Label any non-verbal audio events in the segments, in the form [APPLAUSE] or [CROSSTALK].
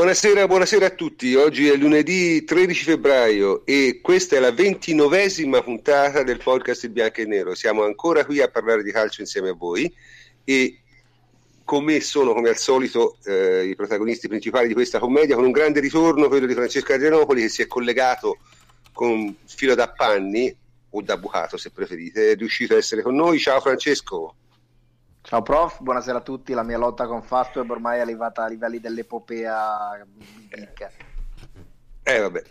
Buonasera, buonasera a tutti. Oggi è lunedì 13 febbraio e questa è la ventinovesima puntata del podcast Il Bianco e Nero. Siamo ancora qui a parlare di calcio insieme a voi e con me sono come al solito eh, i protagonisti principali di questa commedia con un grande ritorno, quello di Francesco Adrianopoli che si è collegato con filo da panni o da bucato se preferite, è riuscito a essere con noi. Ciao Francesco. Ciao prof, buonasera a tutti. La mia lotta con Fastweb ormai è arrivata a livelli dell'epopea biblica. Eh vabbè.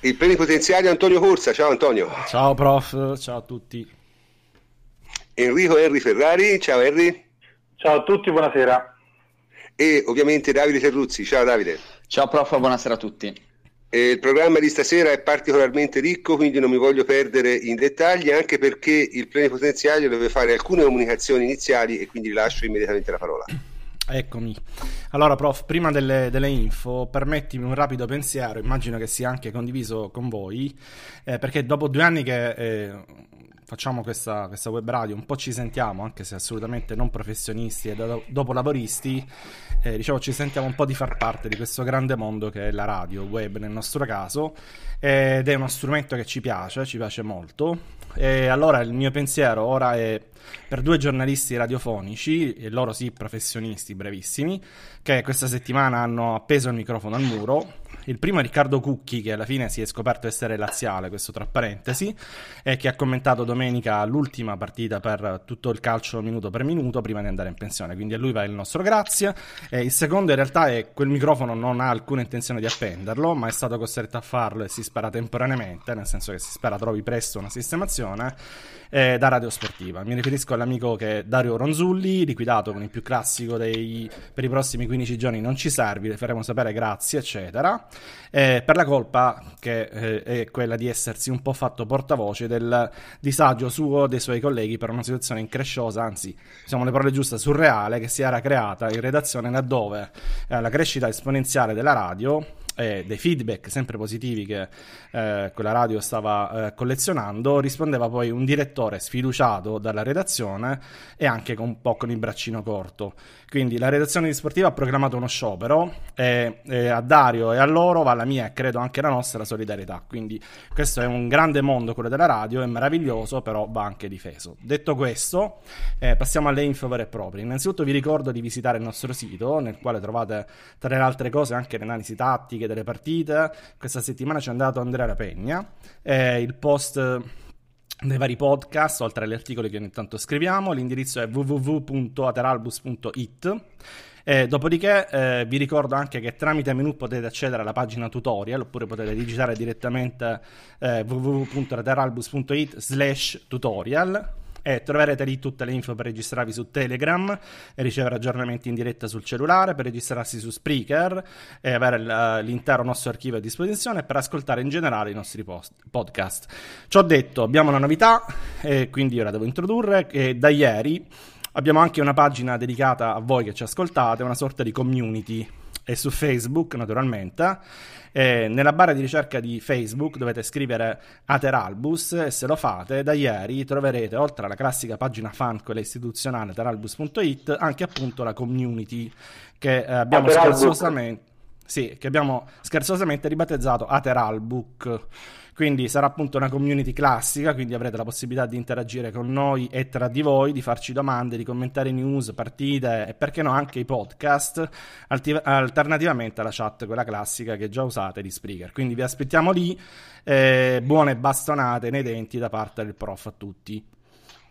Il plenipotenziario Antonio Corsa, ciao Antonio. Ciao prof, ciao a tutti. Enrico Henry Ferrari, ciao Henry. Ciao a tutti, buonasera. E ovviamente Davide Terruzzi, ciao Davide. Ciao prof, buonasera a tutti. E il programma di stasera è particolarmente ricco, quindi non mi voglio perdere in dettagli, anche perché il plenipotenziario deve fare alcune comunicazioni iniziali e quindi lascio immediatamente la parola. Eccomi. Allora, prof, prima delle, delle, info, permettimi un rapido pensiero, immagino che sia anche condiviso con voi, eh, perché dopo due anni che eh, facciamo questa, questa, web radio, un po' ci sentiamo, anche se assolutamente non professionisti e do, dopo lavoristi, eh, diciamo ci sentiamo un po' di far parte di questo grande mondo che è la radio, web nel nostro caso, ed è uno strumento che ci piace, ci piace molto. E allora il mio pensiero ora è per due giornalisti radiofonici, e loro sì professionisti brevissimi, che questa settimana hanno appeso il microfono al muro il primo è Riccardo Cucchi, che alla fine si è scoperto essere laziale, questo tra parentesi, e che ha commentato domenica l'ultima partita per tutto il calcio minuto per minuto prima di andare in pensione. Quindi a lui va il nostro grazie. E il secondo in realtà è quel microfono non ha alcuna intenzione di appenderlo, ma è stato costretto a farlo e si spera temporaneamente, nel senso che si spera trovi presto una sistemazione eh, da Radio Sportiva. Mi riferisco all'amico che è Dario Ronzulli, liquidato con il più classico dei per i prossimi 15 giorni non ci servi, le faremo sapere grazie, eccetera eh, per la colpa che eh, è quella di essersi un po' fatto portavoce del disagio suo e dei suoi colleghi per una situazione incresciosa, anzi, diciamo le parole giuste, surreale, che si era creata in redazione laddove eh, la crescita esponenziale della radio e dei feedback sempre positivi che eh, quella radio stava eh, collezionando, rispondeva poi un direttore sfiduciato dalla redazione e anche con un po' con il braccino corto. Quindi la redazione di Sportiva ha proclamato uno sciopero e, e, a Dario e a loro va la mia e credo anche la nostra solidarietà. Quindi questo è un grande mondo quello della radio, è meraviglioso, però va anche difeso. Detto questo, eh, passiamo alle info vere e proprie. Innanzitutto vi ricordo di visitare il nostro sito, nel quale trovate tra le altre cose anche le analisi tattiche delle partite. Questa settimana ci è andato Andrea Rapegna, eh, il post dei vari podcast, oltre agli articoli che ogni tanto scriviamo. L'indirizzo è www.ateralbus.it. Eh, dopodiché eh, vi ricordo anche che tramite menu potete accedere alla pagina tutorial oppure potete digitare direttamente eh, www.ateralbus.it slash tutorial e troverete lì tutte le info per registrarvi su Telegram e ricevere aggiornamenti in diretta sul cellulare, per registrarsi su Spreaker e avere l'intero nostro archivio a disposizione e per ascoltare in generale i nostri post- podcast. Ciò detto, abbiamo una novità e quindi ora devo introdurre che da ieri abbiamo anche una pagina dedicata a voi che ci ascoltate, una sorta di community e su Facebook naturalmente eh, nella barra di ricerca di Facebook dovete scrivere Ateralbus e se lo fate da ieri troverete oltre alla classica pagina fan, quella istituzionale ateralbus.it, anche appunto la community che eh, abbiamo scherzosamente, sì, che abbiamo scherzosamente ribattezzato Ateralbook. Quindi sarà appunto una community classica, quindi avrete la possibilità di interagire con noi e tra di voi, di farci domande, di commentare news, partite e perché no anche i podcast, alternativamente alla chat, quella classica che già usate di Spreaker. Quindi vi aspettiamo lì, eh, buone bastonate nei denti da parte del prof a tutti.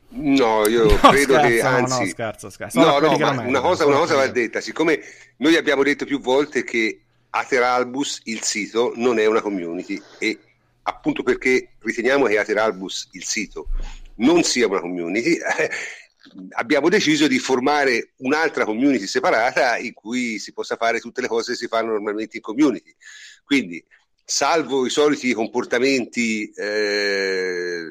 No, io [LAUGHS] no, credo scherzo, che anzi, no, no, scherzo, scherzo. No, no, ma una cosa, una cosa va detta, siccome noi abbiamo detto più volte che Ateralbus, il sito, non è una community e appunto perché riteniamo che Ateralbus, il sito, non sia una community, eh, abbiamo deciso di formare un'altra community separata in cui si possa fare tutte le cose che si fanno normalmente in community. Quindi, salvo i soliti comportamenti eh,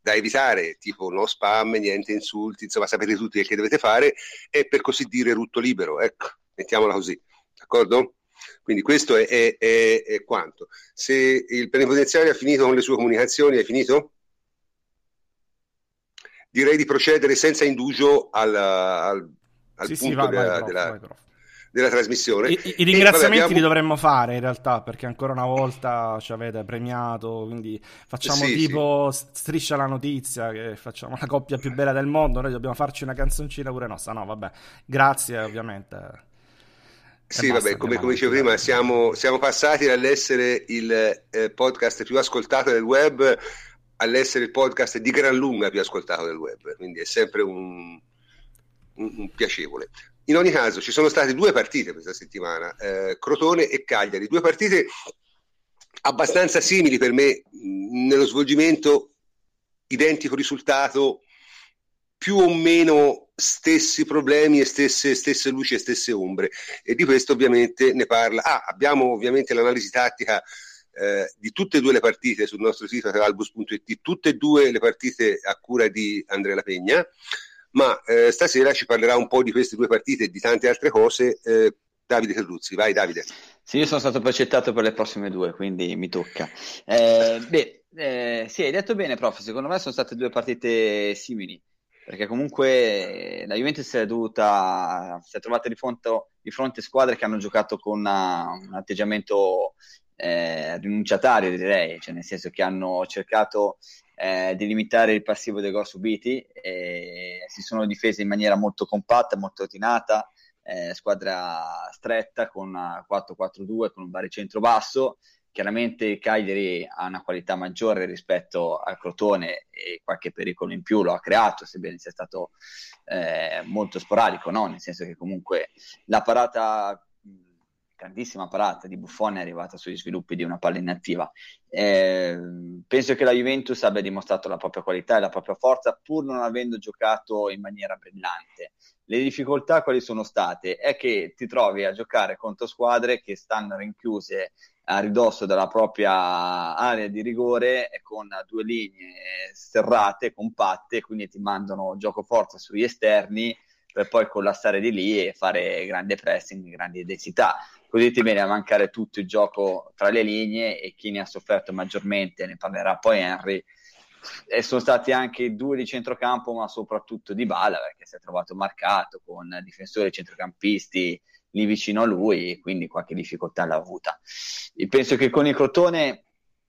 da evitare, tipo no spam, niente insulti, insomma sapete tutti che dovete fare, è per così dire rutto libero, ecco, mettiamola così, d'accordo? Quindi questo è, è, è, è quanto. Se il plenipotenziario ha finito con le sue comunicazioni, hai finito? Direi di procedere senza indugio al, al, al sì, punto sì, della, prof, della... della trasmissione. I, i ringraziamenti vabbè, abbiamo... li dovremmo fare in realtà perché ancora una volta ci avete premiato, quindi facciamo sì, tipo striscia la notizia che facciamo la coppia più bella del mondo, noi dobbiamo farci una canzoncina pure nostra, no vabbè, grazie ovviamente. Sì, basta, vabbè, come, come dicevo prima, siamo, siamo, passati dall'essere il eh, podcast più ascoltato del web all'essere il podcast di gran lunga più ascoltato del web, quindi è sempre un, un, un piacevole. In ogni caso, ci sono state due partite questa settimana, eh, Crotone e Cagliari, due partite abbastanza simili per me nello svolgimento, identico risultato, più o meno stessi problemi e stesse, stesse luci e stesse ombre. E di questo ovviamente ne parla. Ah, abbiamo ovviamente l'analisi tattica eh, di tutte e due le partite sul nostro sito albus.it, tutte e due le partite a cura di Andrea La Pegna ma eh, stasera ci parlerà un po' di queste due partite e di tante altre cose eh, Davide Terruzzi. Vai Davide. Sì, io sono stato progettato per le prossime due, quindi mi tocca. Eh, beh, eh, sì, hai detto bene, prof. Secondo me sono state due partite simili, perché comunque la Juventus si è dovuta, si è trovata di fronte, di fronte squadre che hanno giocato con una, un atteggiamento eh, rinunciatario, direi, cioè nel senso che hanno cercato eh, di limitare il passivo dei gol subiti e si sono difese in maniera molto compatta, molto ordinata, eh, squadra stretta con 4-4-2 con un baricentro basso. Chiaramente Cagliari ha una qualità maggiore rispetto al Crotone e qualche pericolo in più lo ha creato, sebbene sia stato eh, molto sporadico, no? nel senso che comunque la parata grandissima parata di Buffon è arrivata sugli sviluppi di una palla inattiva. Eh, penso che la Juventus abbia dimostrato la propria qualità e la propria forza pur non avendo giocato in maniera brillante. Le difficoltà quali sono state? È che ti trovi a giocare contro squadre che stanno rinchiuse a ridosso della propria area di rigore con due linee serrate, compatte, quindi ti mandano gioco forza sugli esterni per poi collassare di lì e fare grande pressing, grandi densità così ti viene a mancare tutto il gioco tra le linee e chi ne ha sofferto maggiormente, ne parlerà poi Henry, e sono stati anche due di centrocampo, ma soprattutto di Bala, perché si è trovato marcato con difensori e centrocampisti lì vicino a lui, e quindi qualche difficoltà l'ha avuta. E penso che con il Crotone,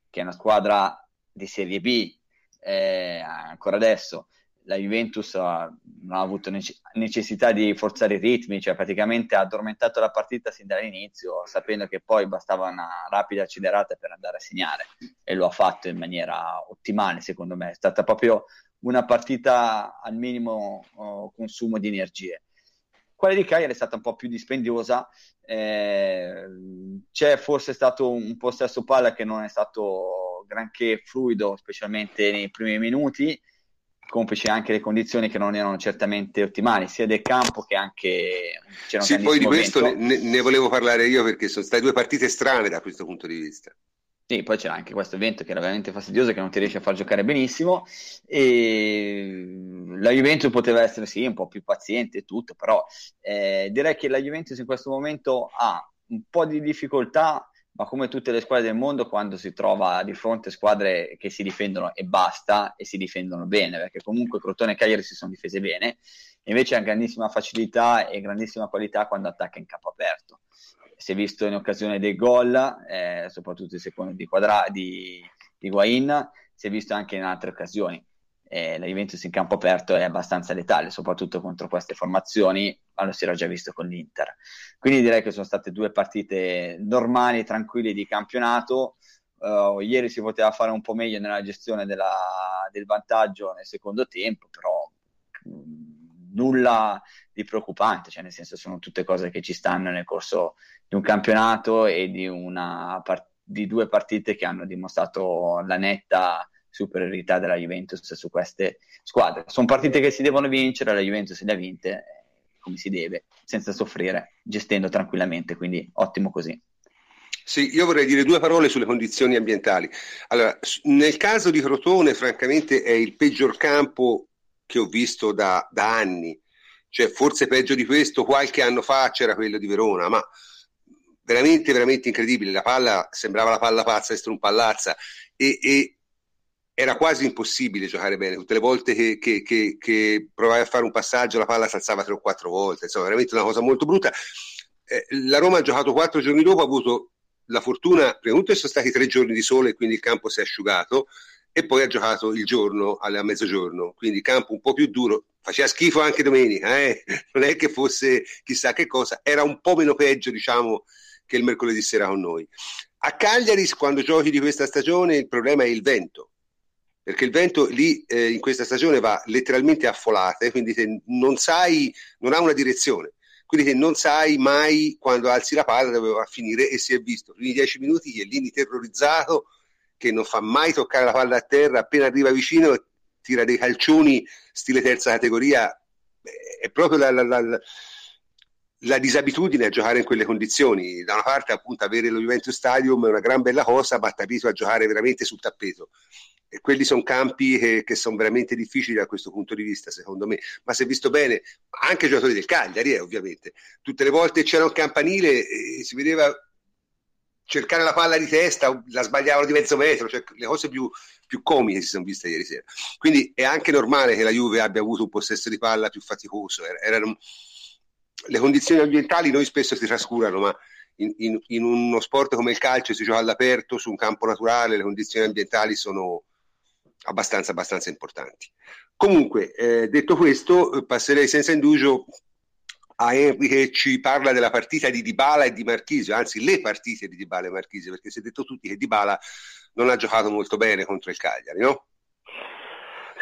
che è una squadra di Serie B, eh, ancora adesso, la Juventus ha, non ha avuto necessità di forzare i ritmi, cioè praticamente ha addormentato la partita sin dall'inizio, sapendo che poi bastava una rapida accelerata per andare a segnare e lo ha fatto in maniera ottimale, secondo me. È stata proprio una partita al minimo oh, consumo di energie. Quella di Cagliari è stata un po' più dispendiosa, eh, c'è forse stato un possesso palla che non è stato granché fluido, specialmente nei primi minuti, complici anche le condizioni che non erano certamente ottimali, sia del campo che anche c'era Sì, poi di questo ne, ne, volevo parlare io perché sono state due partite strane da questo punto di vista. Sì, poi c'era anche questo evento che era veramente fastidioso, che non ti riesce a far giocare benissimo. E la Juventus poteva essere sì un po' più paziente e tutto, però eh, direi che la Juventus in questo momento ha un po' di difficoltà ma come tutte le squadre del mondo, quando si trova di fronte a squadre che si difendono e basta, e si difendono bene, perché comunque Crotone e Cagliari si sono difese bene, invece ha grandissima facilità e grandissima qualità quando attacca in campo aperto. Si è visto in occasione dei gol, eh, soprattutto il secondo di, Quadra- di, di Guain, si è visto anche in altre occasioni eh, la Juventus in campo aperto è abbastanza letale, soprattutto contro queste formazioni, ma lo si era già visto con l'Inter. Quindi direi che sono state due partite normali, tranquille di campionato. Uh, ieri si poteva fare un po' meglio nella gestione della, del vantaggio nel secondo tempo, però mm, nulla di preoccupante, cioè nel senso sono tutte cose che ci stanno nel corso di un campionato e di, una, di due partite che hanno dimostrato la netta superiorità della Juventus su queste squadre. Sono partite che si devono vincere, la Juventus le ha vinte eh, come si deve, senza soffrire, gestendo tranquillamente, quindi ottimo così. Sì, io vorrei dire due parole sulle condizioni ambientali. Allora, nel caso di Crotone, francamente, è il peggior campo che ho visto da, da anni. Cioè, forse peggio di questo, qualche anno fa c'era quello di Verona, ma veramente, veramente incredibile. La palla sembrava la palla pazza, essere un pallazza. E, e era quasi impossibile giocare bene. Tutte le volte che, che, che, che provavi a fare un passaggio, la palla si alzava tre o quattro volte. Insomma, veramente una cosa molto brutta. eh, la Roma ha giocato quattro giorni dopo, ha avuto la fortuna, prima di tutto sono stati tre giorni di sole, quindi il campo si è asciugato, e poi ha giocato il giorno a mezzogiorno, quindi campo un po' più duro, faceva schifo anche domenica, eh? [LAUGHS] non è che fosse chissà che cosa, era un po' meno peggio diciamo che il mercoledì sera con noi. A Cagliari quando giochi di questa stagione il problema è il vento, perché il vento lì eh, in questa stagione va letteralmente a folate, quindi te non sai, non ha una direzione, quindi te non sai mai quando alzi la palla dove va a finire e si è visto, primi dieci minuti Chiellini terrorizzato che non fa mai toccare la palla a terra, appena arriva vicino tira dei calcioni stile terza categoria, è proprio la, la, la, la, disabitudine a giocare in quelle condizioni. Da una parte appunto avere lo Juventus Stadium è una gran bella cosa, ma ti a giocare veramente sul tappeto. E quelli sono campi che, che sono veramente difficili da questo punto di vista, secondo me. Ma se visto bene, anche i giocatori del Cagliari, eh, ovviamente. Tutte le volte c'era un campanile e si vedeva cercare la palla di testa, la sbagliavano di mezzo metro, cioè le cose più, più comiche si sono viste ieri sera. Quindi è anche normale che la Juve abbia avuto un possesso di palla più faticoso. Erano, le condizioni ambientali noi spesso si trascurano, ma in, in, in, uno sport come il calcio si gioca all'aperto, su un campo naturale, le condizioni ambientali sono abbastanza, abbastanza importanti. Comunque, eh, detto questo, passerei senza indugio a Henry che ci parla della partita di Dybala e di Marchisio, anzi le partite di Dybala e Marchisio, perché si è detto tutti che Dybala non ha giocato molto bene contro il Cagliari, no?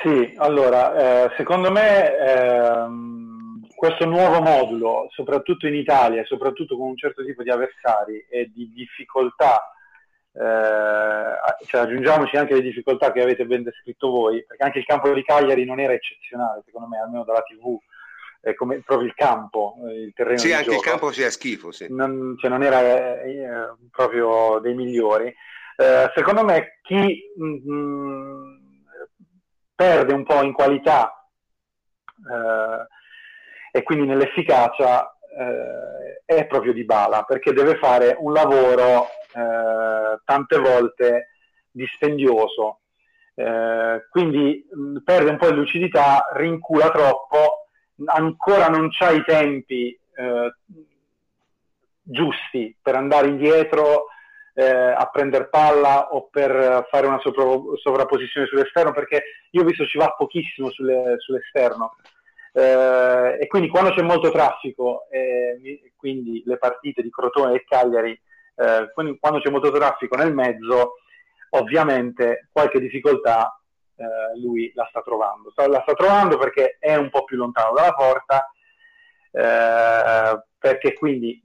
Sì, allora, eh, secondo me ehm, questo nuovo modulo, soprattutto in Italia, soprattutto con un certo tipo di avversari e di difficoltà, eh, cioè aggiungiamoci anche le difficoltà che avete ben descritto voi, perché anche il campo di Cagliari non era eccezionale, secondo me, almeno dalla TV eh, come proprio il campo, eh, il terreno. Sì, anche gioco. il campo sia schifo, sì. Non, cioè, non era eh, proprio dei migliori. Eh, secondo me chi mh, mm, perde un po' in qualità eh, e quindi nell'efficacia eh, è proprio di bala, perché deve fare un lavoro tante volte dispendioso. quindi mh, perde un po' di lucidità, rincula troppo ancora non c'ha i tempi eh, giusti per andare indietro eh, a prendere palla o per fare una sopra- sovrapposizione sull'esterno perché io ho visto ci va pochissimo sulle, sull'esterno eh, e quindi quando c'è molto traffico e quindi le partite di Crotone e Cagliari eh, quando c'è molto traffico nel mezzo ovviamente qualche difficoltà eh, lui la sta trovando. La sta trovando perché è un po' più lontano dalla porta, eh, perché quindi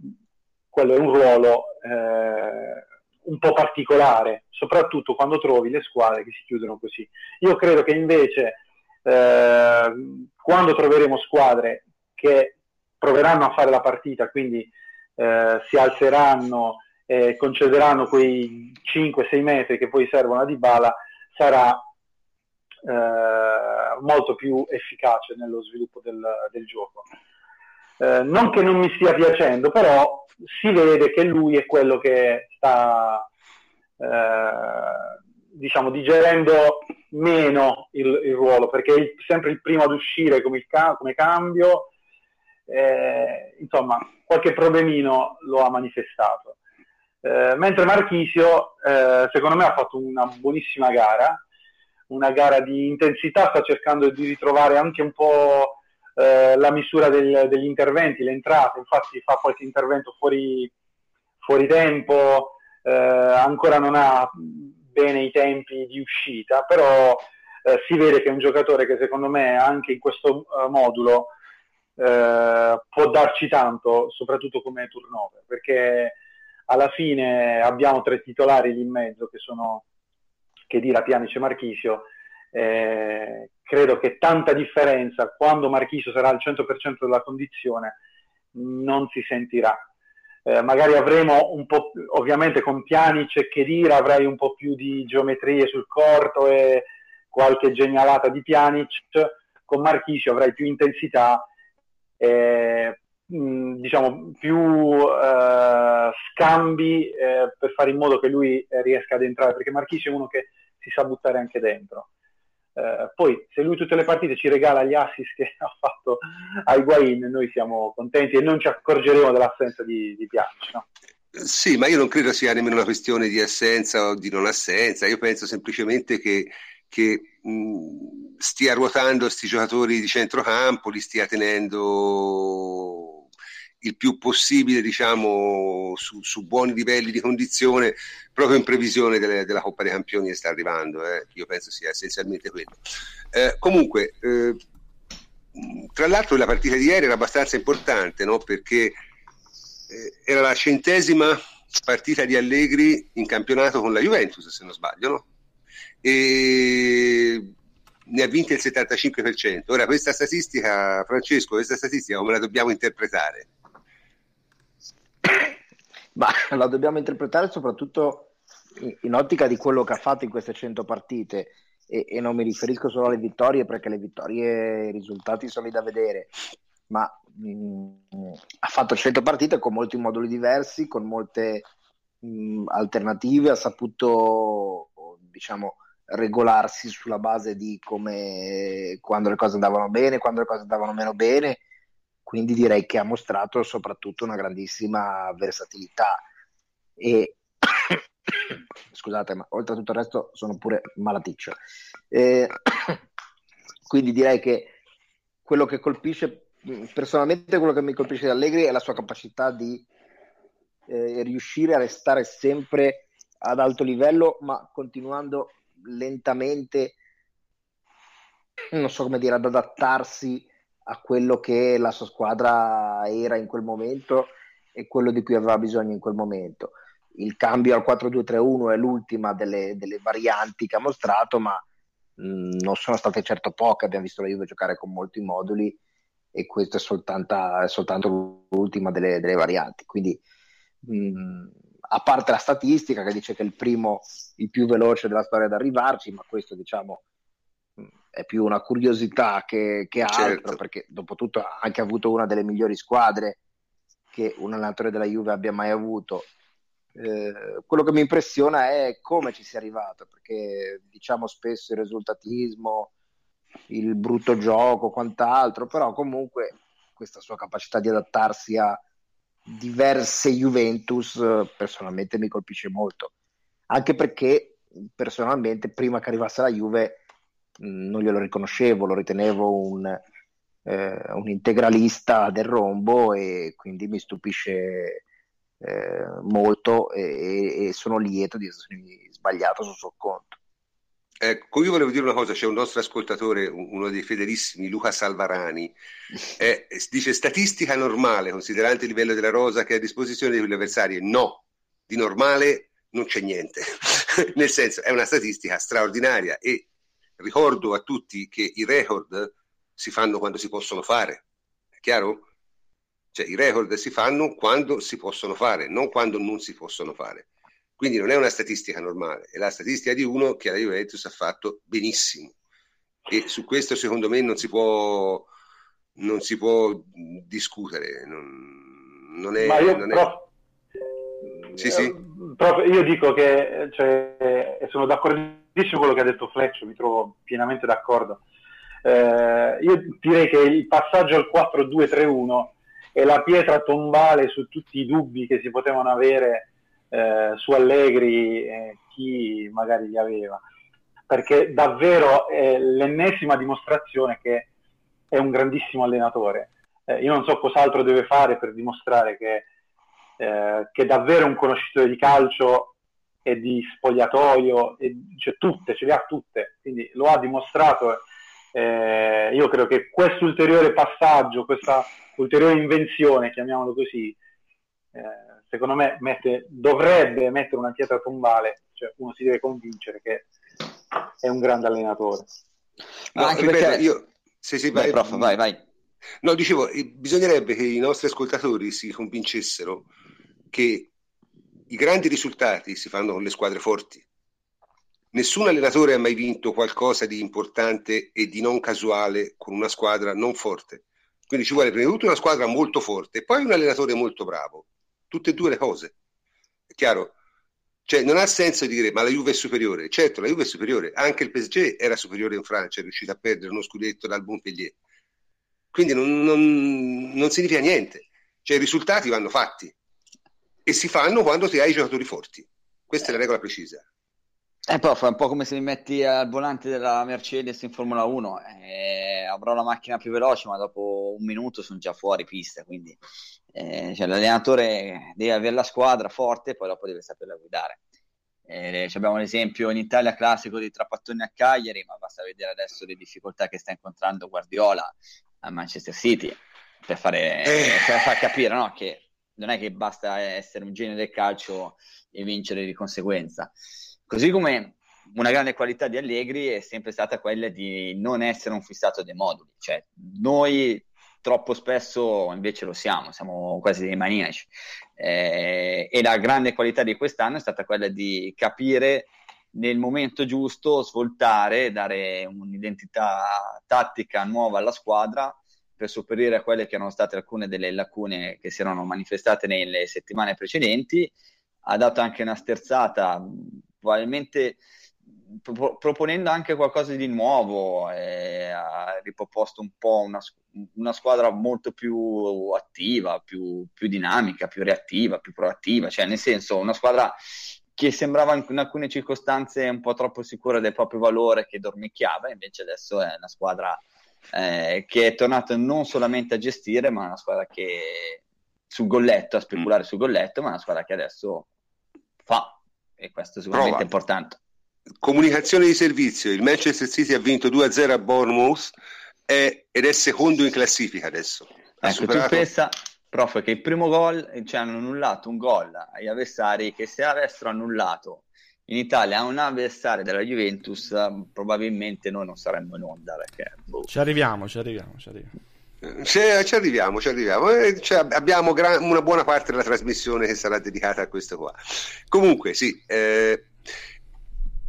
quello è un ruolo eh, un po' particolare, soprattutto quando trovi le squadre che si chiudono così. Io credo che invece eh, quando troveremo squadre che proveranno a fare la partita, quindi eh, si alzeranno e concederanno quei 5-6 metri che poi servono a Dybala, sarà eh, molto più efficace nello sviluppo del, del gioco. Eh, non che non mi stia piacendo, però si vede che lui è quello che sta eh, diciamo digerendo meno il, il, ruolo perché è sempre il primo ad uscire come, ca- come cambio eh, insomma qualche problemino lo ha manifestato. Eh, mentre Marchisio eh, secondo me ha fatto una buonissima gara una gara di intensità, sta cercando di ritrovare anche un po' eh, la misura del, degli interventi, le entrate, infatti fa qualche intervento fuori, fuori tempo, eh, ancora non ha bene i tempi di uscita, però eh, si vede che è un giocatore che secondo me anche in questo uh, modulo eh, può darci tanto, soprattutto come turnover, perché alla fine abbiamo tre titolari lì in mezzo che sono che dire Pianice Marchisio, eh, credo che tanta differenza quando Marchisio sarà al 100% della condizione non si sentirà. Eh, magari avremo un po', ovviamente con Pianice e Chedira avrei un po' più di geometrie sul corto e qualche genialata di Pjanic, con Marchisio avrai più intensità, eh, mh, diciamo più eh, scambi eh, per fare in modo che lui riesca ad entrare, perché Marchisio è uno che si sa buttare anche dentro. Eh, poi se lui tutte le partite ci regala gli assist che [LAUGHS] ha fatto a Higuain noi siamo contenti e non ci accorgeremo dell'assenza di, di Pianci. No? Sì, ma io non credo sia nemmeno una questione di assenza o di non assenza, io penso semplicemente che, che mh, stia ruotando questi giocatori di centrocampo, li stia tenendo il più possibile diciamo, su, su, buoni livelli di condizione proprio in previsione delle, della Coppa dei Campioni che sta arrivando eh. io penso sia essenzialmente quello eh, comunque eh, tra l'altro la partita di ieri era abbastanza importante no? perché eh, era la centesima partita di Allegri in campionato con la Juventus, se non sbaglio, no? E ne ha vinte il 75%. Ora, questa statistica, Francesco, questa statistica come la dobbiamo interpretare? [COUGHS] Ma la dobbiamo interpretare soprattutto in ottica di quello che ha fatto in queste 100 partite. E, e non mi riferisco solo alle vittorie perché le vittorie, i risultati sono lì da vedere, ma mh, mm, ha fatto 100 partite con molti moduli diversi, con molte mh, mm, alternative, ha saputo diciamo regolarsi sulla base di come quando le cose andavano bene, quando le cose andavano meno bene, quindi direi che ha mostrato soprattutto una grandissima versatilità e [COUGHS] scusate, ma oltre a tutto il resto sono pure malaticcio. Eh, [COUGHS] quindi direi che quello che colpisce personalmente quello che mi colpisce di Allegri è la sua capacità di eh, riuscire a restare sempre ad alto livello, ma continuando lentamente, non so come dire, ad adattarsi a quello che la sua squadra era in quel momento e quello di cui aveva bisogno in quel momento. Il cambio al 4-2-3-1 è l'ultima delle, delle varianti che ha mostrato, ma mh, non sono state certo poche. Abbiamo visto la Juve giocare con molti moduli e questa è è soltanto l'ultima delle, delle varianti. Quindi, mh, a parte la statistica che dice che è il primo, il più veloce della storia ad arrivarci, ma questo diciamo è più una curiosità che, che altro, certo. perché dopo tutto ha anche avuto una delle migliori squadre che un allenatore della Juve abbia mai avuto. Eh, quello che mi impressiona è come ci sia arrivato, perché diciamo spesso il risultatismo, il brutto gioco, quant'altro, però comunque questa sua capacità di adattarsi a diverse Juventus personalmente mi colpisce molto, anche perché personalmente prima che arrivasse la Juve non glielo riconoscevo, lo ritenevo un, eh, un integralista del rombo e quindi mi stupisce eh, molto e, e, sono lieto di essermi sbagliato sul suo conto. Ecco, io volevo dire una cosa, c'è un nostro ascoltatore, uno dei fedelissimi, Luca Salvarani, [LAUGHS] eh, dice statistica normale, considerante il livello della rosa che è a disposizione degli avversari. No, di normale non c'è niente, [LAUGHS] nel senso è una statistica straordinaria e ricordo a tutti che i record si fanno quando si possono fare, è chiaro? Cioè i record si fanno quando si possono fare, non quando non si possono fare. Quindi non è una statistica normale, è la statistica di uno che la Juventus ha fatto benissimo. E su questo secondo me non si può, non si può discutere. Non, non è, Ma io, non è... Sì, sì. Io dico che cioè, sono d'accordissimo con quello che ha detto Fleccio, mi trovo pienamente d'accordo. Eh, io direi che il passaggio al 4-2-3-1 è la pietra tombale su tutti i dubbi che si potevano avere eh, su Allegri eh, chi magari li aveva, perché davvero è l'ennesima dimostrazione che è un grandissimo allenatore. Eh, io non so cos'altro deve fare per dimostrare che, eh, che è davvero un conoscitore di calcio e di spogliatoio, e, cioè tutte, ce le ha tutte, quindi lo ha dimostrato. Eh, io credo che questo ulteriore passaggio, questa ulteriore invenzione, chiamiamolo così, eh, secondo me mette, dovrebbe mettere una pietra tombale, cioè uno si deve convincere che è un grande allenatore. No, anche perché io... Sì, sì, vai, vai, prof, vai, vai. No, dicevo, bisognerebbe che i nostri ascoltatori si convincessero che i grandi risultati si fanno con le squadre forti. Nessun allenatore ha mai vinto qualcosa di importante e di non casuale con una squadra non forte. Quindi ci vuole prima di tutto una squadra molto forte e poi un allenatore molto bravo tutte e due le cose. È chiaro? Cioè, non ha senso dire ma la Juve è superiore. Certo, la Juve è superiore, anche il PSG era superiore in Francia, è riuscito a perdere uno scudetto dal Montpellier. quindi non, non, non significa niente. Cioè i risultati vanno fatti e si fanno quando ti hai i giocatori forti. Questa è la regola precisa. Eh, però fa un po' come se mi metti al volante della Mercedes in Formula 1. Eh, avrò la macchina più veloce, ma dopo un minuto sono già fuori pista. Quindi eh, cioè, l'allenatore deve avere la squadra forte poi dopo deve saperla guidare. Eh, abbiamo l'esempio in Italia classico di Trapattoni a Cagliari, ma basta vedere adesso le difficoltà che sta incontrando Guardiola a Manchester City per, fare, eh. per far capire no, che non è che basta essere un genio del calcio e vincere di conseguenza. Così come una grande qualità di Allegri è sempre stata quella di non essere un fissato dei moduli, cioè noi troppo spesso invece lo siamo, siamo quasi dei maniaci. Eh, e la grande qualità di quest'anno è stata quella di capire nel momento giusto, svoltare, dare un'identità tattica nuova alla squadra per sopperire a quelle che erano state alcune delle lacune che si erano manifestate nelle settimane precedenti. Ha dato anche una sterzata probabilmente pro- proponendo anche qualcosa di nuovo, eh, ha riproposto un po' una, una squadra molto più attiva, più, più, dinamica, più reattiva, più proattiva, cioè nel senso una squadra che sembrava in alcune circostanze un po' troppo sicura del proprio valore, che dormicchiava, invece adesso è una squadra eh, che è tornata non solamente a gestire, ma una squadra che sul golletto, a speculare mm. sul golletto, ma una squadra che adesso fa, e questo sicuramente Prova. è importante. Comunicazione di servizio, il Manchester City ha vinto 2-0 a Bournemouth è, ed è secondo in classifica adesso. Ha ecco, superato... tu pensa, prof, che il primo gol, cioè hanno annullato un gol agli avversari che se avessero annullato in Italia a un avversario della Juventus probabilmente noi non saremmo in onda perché, boh. ci arriviamo ci arriviamo ci arriviamo ci, ci arriviamo, ci arriviamo. Eh, cioè, abbiamo gran, una buona parte della trasmissione che sarà dedicata a questo qua. Comunque, sì, eh,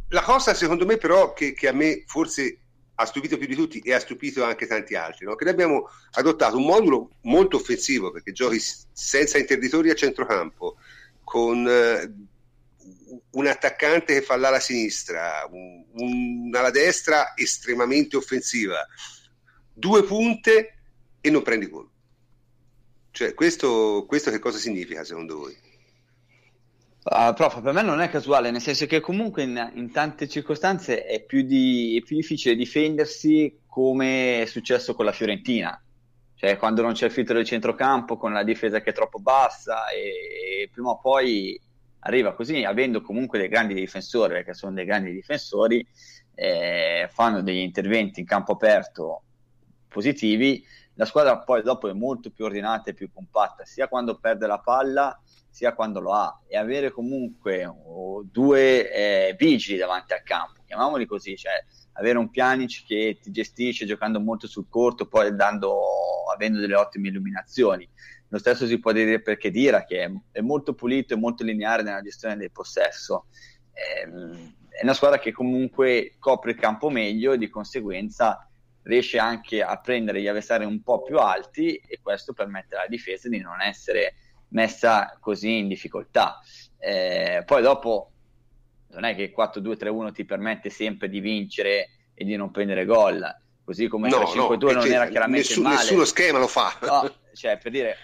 la cosa secondo me però che, che, a me forse ha stupito più di tutti e ha stupito anche tanti altri, no? che noi abbiamo adottato un modulo molto offensivo perché giochi senza interditori a centrocampo, con eh, un attaccante che fa l'ala sinistra, un, un'ala destra estremamente offensiva, due punte e non prendi gol. Cioè, questo, questo che cosa significa secondo voi? Uh, prof, per me non è casuale, nel senso che comunque in, in tante circostanze è più, di, è più, difficile difendersi come è successo con la Fiorentina, cioè quando non c'è il filtro del centrocampo con la difesa che è troppo bassa e, e prima o poi arriva così, avendo comunque dei grandi difensori, perché sono dei grandi difensori, eh, fanno degli interventi in campo aperto positivi la squadra poi dopo è molto più ordinata e più compatta, sia quando perde la palla sia quando lo ha e avere comunque oh, due eh, vigili davanti al campo, chiamiamoli così, cioè avere un Pjanic che ti gestisce giocando molto sul corto, poi dando, avendo delle ottime illuminazioni. Lo stesso si può dire perché Dira, che è, molto pulito e molto lineare nella gestione del possesso. È, ehm, è una squadra che comunque copre il campo meglio e di conseguenza riesce anche a prendere gli avversari un po' più alti e questo permette alla difesa di non essere messa così in difficoltà. Eh, poi dopo non è che il 4-2-3-1 ti permette sempre di vincere e di non prendere gol, così come il no, 3-5-2 no, non era chiaramente nessun, male. Nessuno schema lo fa. No, cioè, per dire,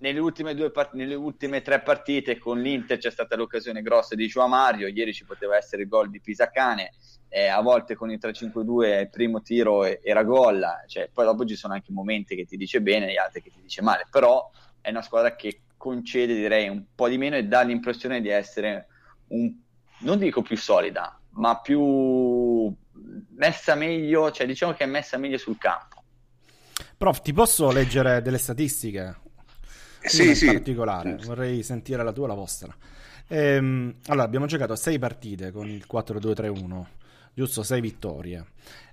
nelle ultime, due part- nelle ultime tre partite con l'Inter c'è stata l'occasione grossa di Joao Mario, ieri ci poteva essere il gol di Pisacane, eh, a volte con il 3-5-2 il primo tiro era gol, cioè, poi dopo ci sono anche momenti che ti dice bene e altri che ti dice male, però è una squadra che concede direi un po' di meno e dà l'impressione di essere un, non dico più solida, ma più messa meglio, cioè diciamo che è messa meglio sul campo. Prof, ti posso leggere delle statistiche? Sì, in sì. particolare, vorrei sentire la tua e la vostra. Ehm, allora, abbiamo giocato 6 partite con il 4-2-3-1 giusto 6 vittorie.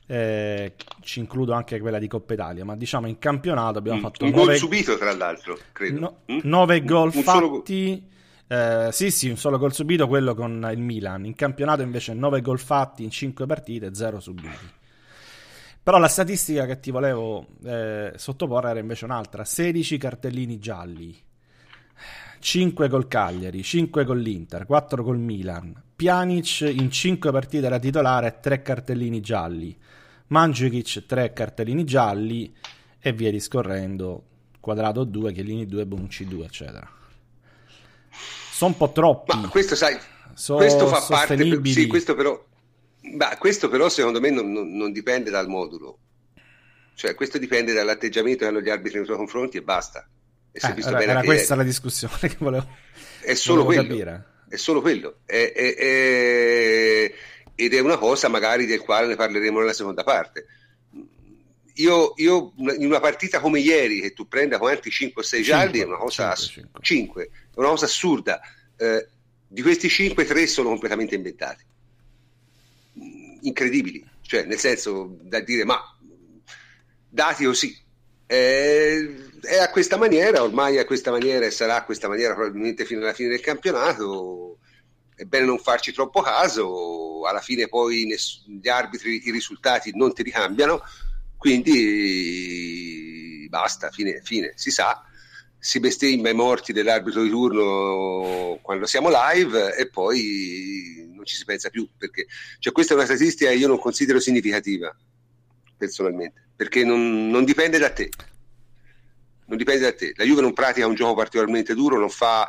Eh, ci includo anche quella di Coppa Italia, ma diciamo in campionato abbiamo mm, fatto un 9... gol subito, tra l'altro, credo. No, 9 mm? gol un fatti. Eh, sì, sì, un solo gol subito, quello con il Milan. In campionato invece 9 gol fatti in 5 partite, 0 subiti. Però la statistica che ti volevo eh, sottoporre era invece un'altra: 16 cartellini gialli, 5 col Cagliari, 5 con l'Inter, 4 col Milan, Pjanic in 5 partite era titolare, 3 cartellini gialli. Mandzukic 3 cartellini gialli e via discorrendo, quadrato 2, Chiellini 2, Bonucci 2, eccetera. Sono un po' troppi. Ma questo sai, so questo fa parte, sì, questo però, ma questo però secondo me non, non, dipende dal modulo, cioè questo dipende dall'atteggiamento che hanno gli arbitri nei tuoi confronti e basta. E eh, era, era questa è... la discussione [LAUGHS] che volevo, è solo volevo quello, capire. È solo quello. È, è, ed è una cosa magari del quale ne parleremo nella seconda parte io, io, in una partita come ieri che tu prenda quanti 5 o 6 gialli è una cosa 5, 5. 5, è una cosa assurda eh, di questi 5 3 sono completamente inventati incredibili cioè nel senso da dire ma dati così eh, è a questa maniera ormai a questa maniera e sarà a questa maniera probabilmente fino alla fine del campionato è bene non farci troppo caso alla fine poi ness- gli arbitri i risultati non ti ricambiano quindi basta, fine, fine. si sa, si bestemmia i morti dell'arbitro di turno quando siamo live e poi non ci si pensa più, perché cioè, questa è una statistica che io non considero significativa, personalmente, perché non, non dipende da te. Non dipende da te. La Juve non pratica un gioco particolarmente duro, non fa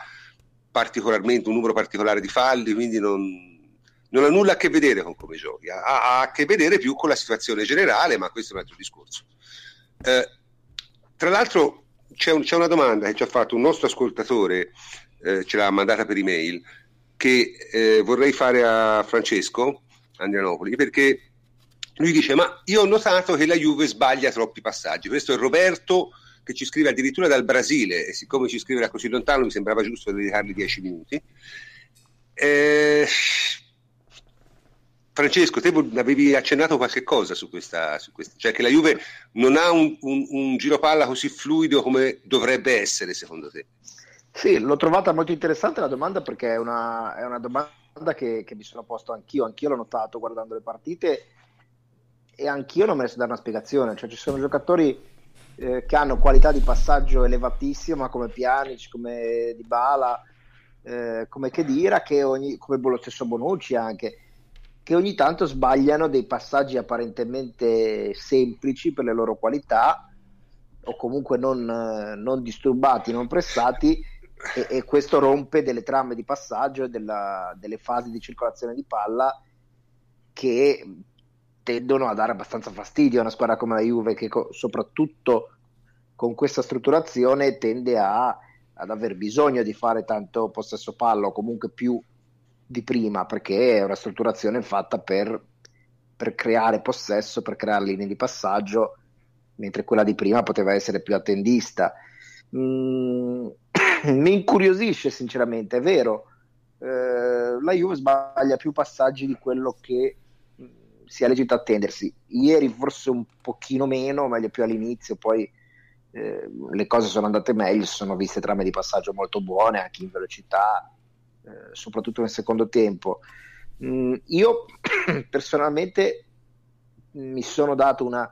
particolarmente un numero particolare di falli, quindi non, non ha nulla a che vedere con come giochi, ha, ha, a che vedere più con la situazione generale, ma questo è un altro discorso. Eh, tra l'altro c'è, un, c'è, una domanda che ci ha fatto un nostro ascoltatore, eh, ce l'ha mandata per email, che eh, vorrei fare a Francesco Andrianopoli, perché lui dice, ma io ho notato che la Juve sbaglia troppi passaggi. Questo è Roberto che ci scrive addirittura dal Brasile, e siccome ci scrive da così lontano mi sembrava giusto dedicargli dieci minuti. Eh, Francesco, te avevi accennato qualche cosa su questa, su questa, cioè che la Juve non ha un, un, un giro palla così fluido come dovrebbe essere, secondo te? Sì, l'ho trovata molto interessante la domanda perché è una, è una domanda che, che, mi sono posto anch'io, anch'io l'ho notato guardando le partite e anch'io non me ne so dare una spiegazione, cioè ci sono giocatori eh, che hanno qualità di passaggio elevatissima come Pjanic, come Dybala, eh, come Chedira, che ogni, come lo stesso Bonucci anche, che ogni tanto sbagliano dei passaggi apparentemente semplici per le loro qualità o comunque non, non disturbati, non pressati e, e, questo rompe delle trame di passaggio e della, delle fasi di circolazione di palla che tendono a dare abbastanza fastidio a una squadra come la Juve che co- soprattutto con questa strutturazione tende a, ad aver bisogno di fare tanto possesso palla o comunque più di prima perché è una strutturazione fatta per, per creare possesso, per creare linee di passaggio, mentre quella di prima poteva essere più attendista. Mm, [COUGHS] mi incuriosisce sinceramente, è vero, eh, la Juve sbaglia più passaggi di quello che mm, sia legito attendersi. Ieri forse un pochino meno, meglio più all'inizio, poi eh, le cose sono andate meglio, si sono viste trame di passaggio molto buone anche in velocità eh, soprattutto nel secondo tempo. Mm, io [COUGHS] personalmente mi sono dato una,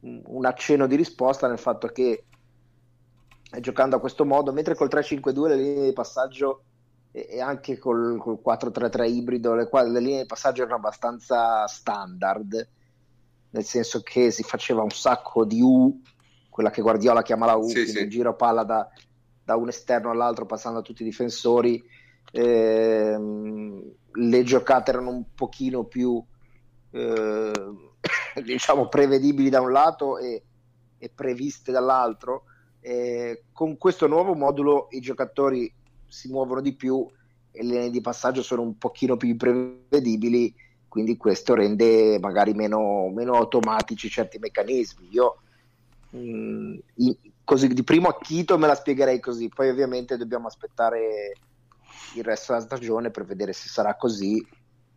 un accenno di risposta nel fatto che giocando a questo modo, mentre col 3-5-2 le linee di passaggio e, anche col, col 4-3-3 ibrido, le, le linee di passaggio erano abbastanza standard, nel senso che si faceva un sacco di U, quella che Guardiola chiama la U, sì, quindi sì. giro palla da, da un esterno all'altro passando a tutti i difensori ehm, le giocate erano un pochino più eh, [COUGHS] diciamo prevedibili da un lato e, e previste dall'altro eh, con questo nuovo modulo i giocatori si muovono di più e le linee di passaggio sono un pochino più imprevedibili quindi questo rende magari meno, meno automatici certi meccanismi io mh, mm, così di primo acchito me la spiegherei così poi ovviamente dobbiamo aspettare il resto della stagione per vedere se sarà così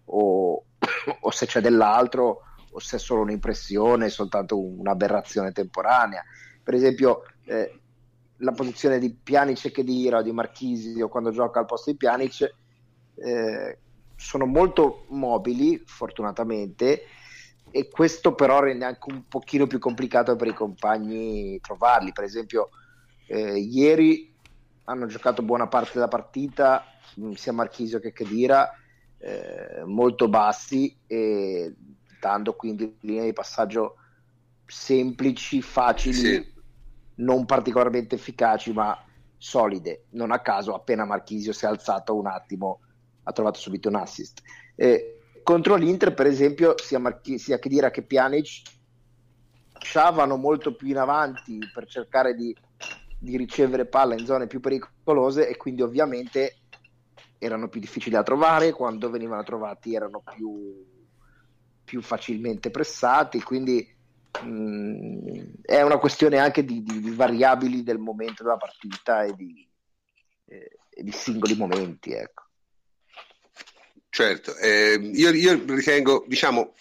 o, [COUGHS] o se c'è dell'altro o se è solo un'impressione, soltanto un'aberrazione temporanea. Per esempio, eh, la posizione di Pjanic e di o di Marchisi o quando gioca al posto di Pjanic eh, sono molto mobili, fortunatamente, e questo però rende anche un pochino più complicato per i compagni trovarli. Per esempio, eh, ieri hanno giocato buona parte della partita Mm, sia Marchisio che Kedira eh, molto bassi e dando quindi linee di passaggio semplici, facili, sì. non particolarmente efficaci, ma solide. Non a caso, appena Marchisio si è alzato un attimo, ha trovato subito un assist. Eh, contro l'Inter, per esempio, sia, Marchi- sia Khedira che Pjanic lasciavano molto più in avanti per cercare di, di ricevere palla in zone più pericolose e quindi ovviamente erano più difficili da trovare, quando venivano trovati erano più, più facilmente pressati, quindi mh, mm, è una questione anche di, di, di, variabili del momento della partita e di, eh, e di singoli momenti. Ecco. Certo, eh, io, io, ritengo, diciamo,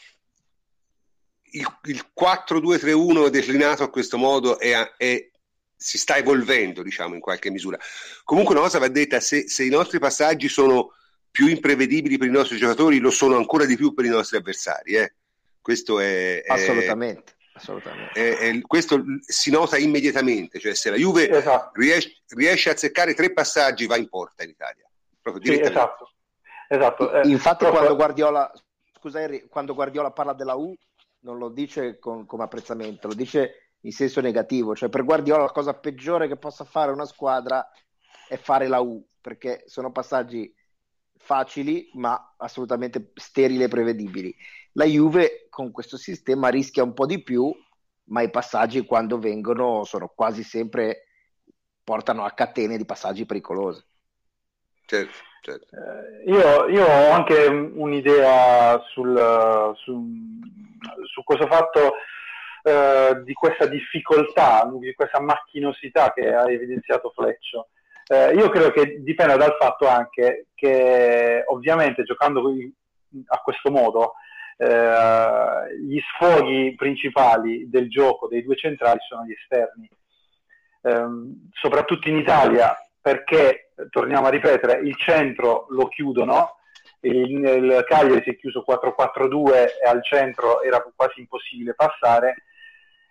il, il 4-2-3-1 declinato a questo modo è, è, si sta evolvendo, diciamo, in qualche misura. Comunque una cosa va detta, se, se, i nostri passaggi sono più imprevedibili per i nostri giocatori, lo sono ancora di più per i nostri avversari. Eh. Questo è... Assolutamente. Assolutamente. È, è, questo si nota immediatamente, cioè se la Juve esatto. riesce, riesce, a azzeccare tre passaggi va in porta in Italia. Sì, esatto. esatto. Eh, Infatti proprio... quando Guardiola, scusa Henry, quando Guardiola parla della U non lo dice con, come apprezzamento, lo dice in senso negativo, cioè per Guardiola la cosa peggiore che possa fare una squadra è fare la U, perché sono passaggi facili ma assolutamente sterili e prevedibili. La Juve con questo sistema rischia un po' di più, ma i passaggi quando vengono sono quasi sempre portano a catene di passaggi pericolosi. Certo, certo. Eh, io, io, ho anche un'idea sul, su, su questo fatto eh, di questa difficoltà, di questa macchinosità che ha evidenziato Fleccio. Eh, io credo che dipenda dal fatto anche che ovviamente giocando a questo modo eh, gli sfoghi principali del gioco dei due centrali sono gli esterni, eh, soprattutto in Italia perché, torniamo a ripetere, il centro lo chiudono, il, il Cagliari si è chiuso 4-4-2 e al centro era quasi impossibile passare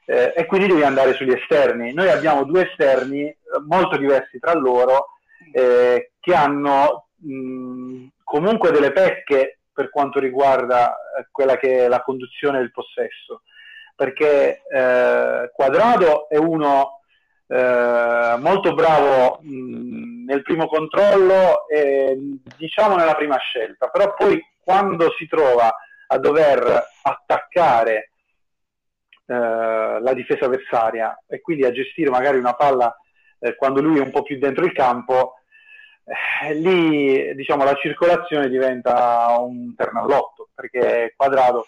eh, e quindi devi andare sugli esterni. Noi abbiamo due esterni eh, molto diversi tra loro eh, che hanno mh, comunque delle pecche per quanto riguarda eh, quella che è la conduzione del possesso, perché eh, Quadrado è uno eh, molto bravo mh, nel primo controllo e diciamo nella prima scelta, però poi quando si trova a dover attaccare eh, la difesa avversaria e quindi a gestire magari una palla eh, quando lui è un po' più dentro il campo, lì diciamo, la circolazione diventa un ternallotto perché Quadrado,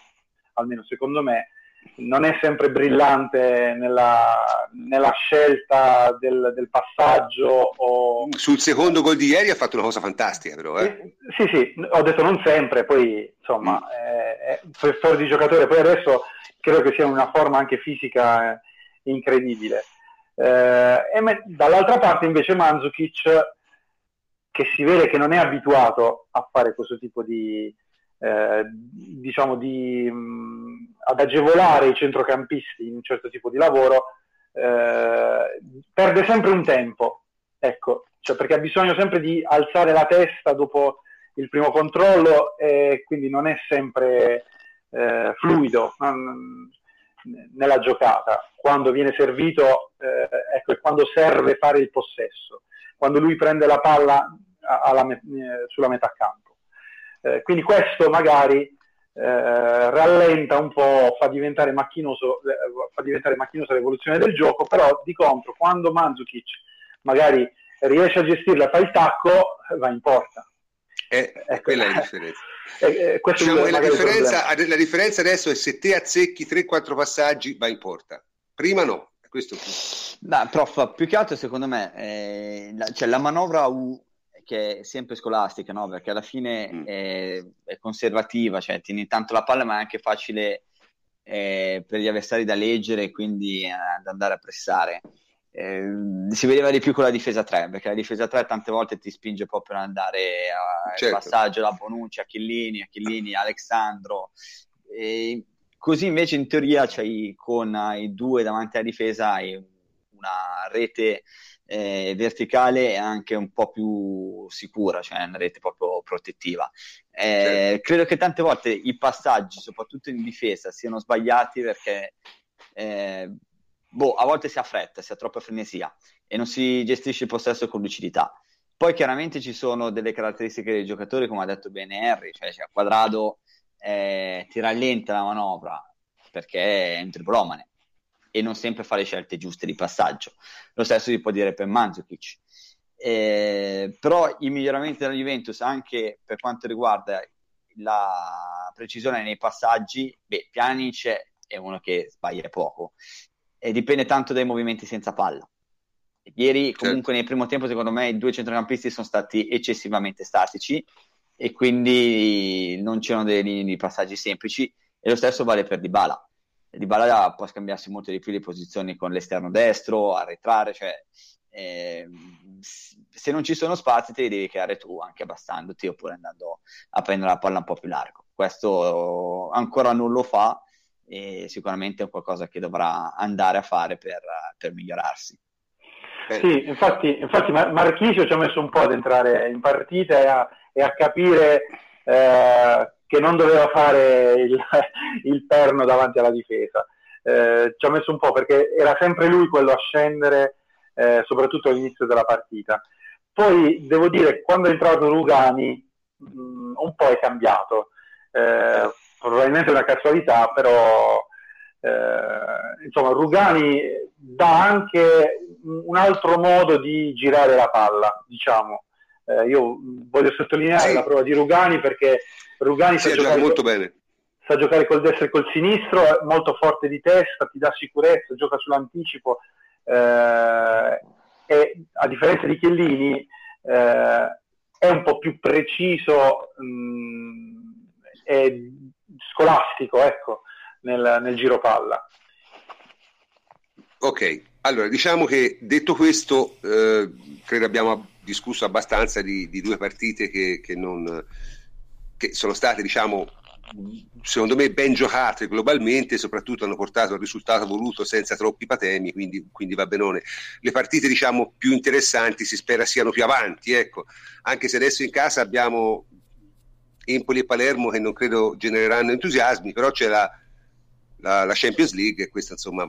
almeno secondo me, non è sempre brillante nella, nella scelta del, del, passaggio. O... Sul secondo gol di ieri ha fatto una cosa fantastica, però. Eh? Sì, sì, ho detto non sempre, poi insomma, mm. è, è professore di giocatore, poi adesso credo che sia una forma anche fisica eh, incredibile. Eh, e me, dall'altra parte invece Mandzukic che si vede che non è abituato a fare questo tipo di, eh, diciamo, di, mh, mm, ad agevolare i centrocampisti in un certo tipo di lavoro, eh, perde sempre un tempo, ecco, cioè perché ha bisogno sempre di alzare la testa dopo il primo controllo e quindi non è sempre eh, fluido nella giocata. Quando viene servito, eh, ecco, è quando serve fare il possesso quando lui prende la palla alla, eh, sulla metà campo. Eh, quindi questo magari eh, rallenta un po', fa diventare, macchinoso, eh, fa diventare macchinosa l'evoluzione del gioco, però di contro quando Mandzukic magari riesce a gestirla fa il tacco, va in porta. Eh, ecco. Quella è la differenza. [LAUGHS] Eh, diciamo, la, differenza la differenza adesso è se te azzecchi 3-4 passaggi, va in porta. Prima no. Questo no, prof, più che altro secondo me eh, la, cioè, la manovra U che è sempre scolastica, no? perché alla fine mm. è, è, conservativa, cioè tieni tanto la palla ma è anche facile eh, per gli avversari da leggere e quindi eh, andare a pressare. Eh, si vedeva di più con la difesa 3 perché la difesa 3 tante volte ti spinge proprio ad andare al certo. passaggio la Bonucci, a Chillini, a Chillini, Alexandro e Così invece in teoria c'hai con i due davanti alla difesa hai una rete eh, verticale e anche un po' più sicura, cioè una rete proprio protettiva. Eh, certo. Credo che tante volte i passaggi, soprattutto in difesa, siano sbagliati perché eh, boh, a volte si ha fretta, si ha troppa frenesia e non si gestisce il possesso con lucidità. Poi chiaramente ci sono delle caratteristiche dei giocatori, come ha detto bene Harry, cioè, cioè Quadrado eh, ti rallenta la manovra perché è un triplomane e non sempre fa le scelte giuste di passaggio. Lo stesso si può dire per Mandzukic. Eh, però i miglioramenti della Juventus anche per quanto riguarda la precisione nei passaggi, beh, Pjanic è uno che sbaglia poco e dipende tanto dai movimenti senza palla. Ieri certo. comunque certo. nel primo tempo secondo me i due centrocampisti sono stati eccessivamente statici e quindi non c'erano delle linee di passaggi semplici e lo stesso vale per Dybala. Dybala può scambiarsi molto di più le posizioni con l'esterno destro, arretrare, cioè eh, se non ci sono spazi te li devi creare tu anche abbassandoti oppure andando a prendere la palla un po' più largo. Questo ancora non lo fa e sicuramente è qualcosa che dovrà andare a fare per, per migliorarsi. Sì, infatti, infatti Marchisio ci ha messo un po' ad entrare in partita e a, e a capire eh, che non doveva fare il, [LAUGHS] il, perno davanti alla difesa. Eh, ci ha messo un po' perché era sempre lui quello a scendere, eh, soprattutto all'inizio della partita. Poi devo dire, quando è entrato Rugani, mh, mm, un po' è cambiato. Eh, probabilmente una casualità, però eh, insomma Rugani dà anche un altro modo di girare la palla, diciamo. Eh, io voglio sottolineare sì. la prova di Rugani perché Rugani sì, sa, giocare molto col, bene. sa giocare col destro e col sinistro, è molto forte di testa, ti dà sicurezza, gioca sull'anticipo eh, e a differenza di Chiellini eh, è un po' più preciso mh, mm, e scolastico ecco, nel, nel giro palla. Ok, allora diciamo che detto questo, eh, credo abbiamo discusso abbastanza di, di due partite che, che, non, che sono state, diciamo, secondo me ben giocate globalmente, soprattutto hanno portato al risultato voluto senza troppi patemi, quindi, quindi, va benone. Le partite diciamo più interessanti si spera siano più avanti, ecco. anche se adesso in casa abbiamo Empoli e Palermo che non credo genereranno entusiasmi, però c'è la, la, la Champions League e questa insomma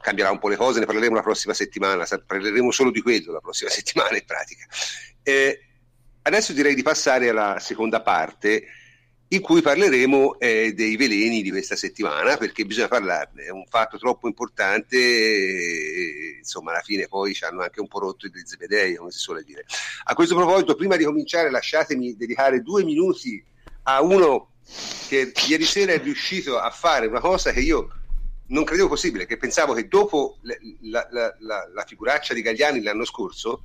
cambierà un po' le cose, ne parleremo la prossima settimana, parleremo solo di quello la prossima [LAUGHS] settimana in pratica. Eh, adesso direi di passare alla seconda parte in cui parleremo eh, dei veleni di questa settimana perché bisogna parlarne, è un fatto troppo importante e, insomma alla fine poi ci hanno anche un po' rotto i zebedei come si suole dire. A questo proposito prima di cominciare lasciatemi dedicare due minuti a uno che ieri sera è riuscito a fare una cosa che io non credevo possibile, che pensavo che dopo la, la, la, la figuraccia di Gagliani l'anno scorso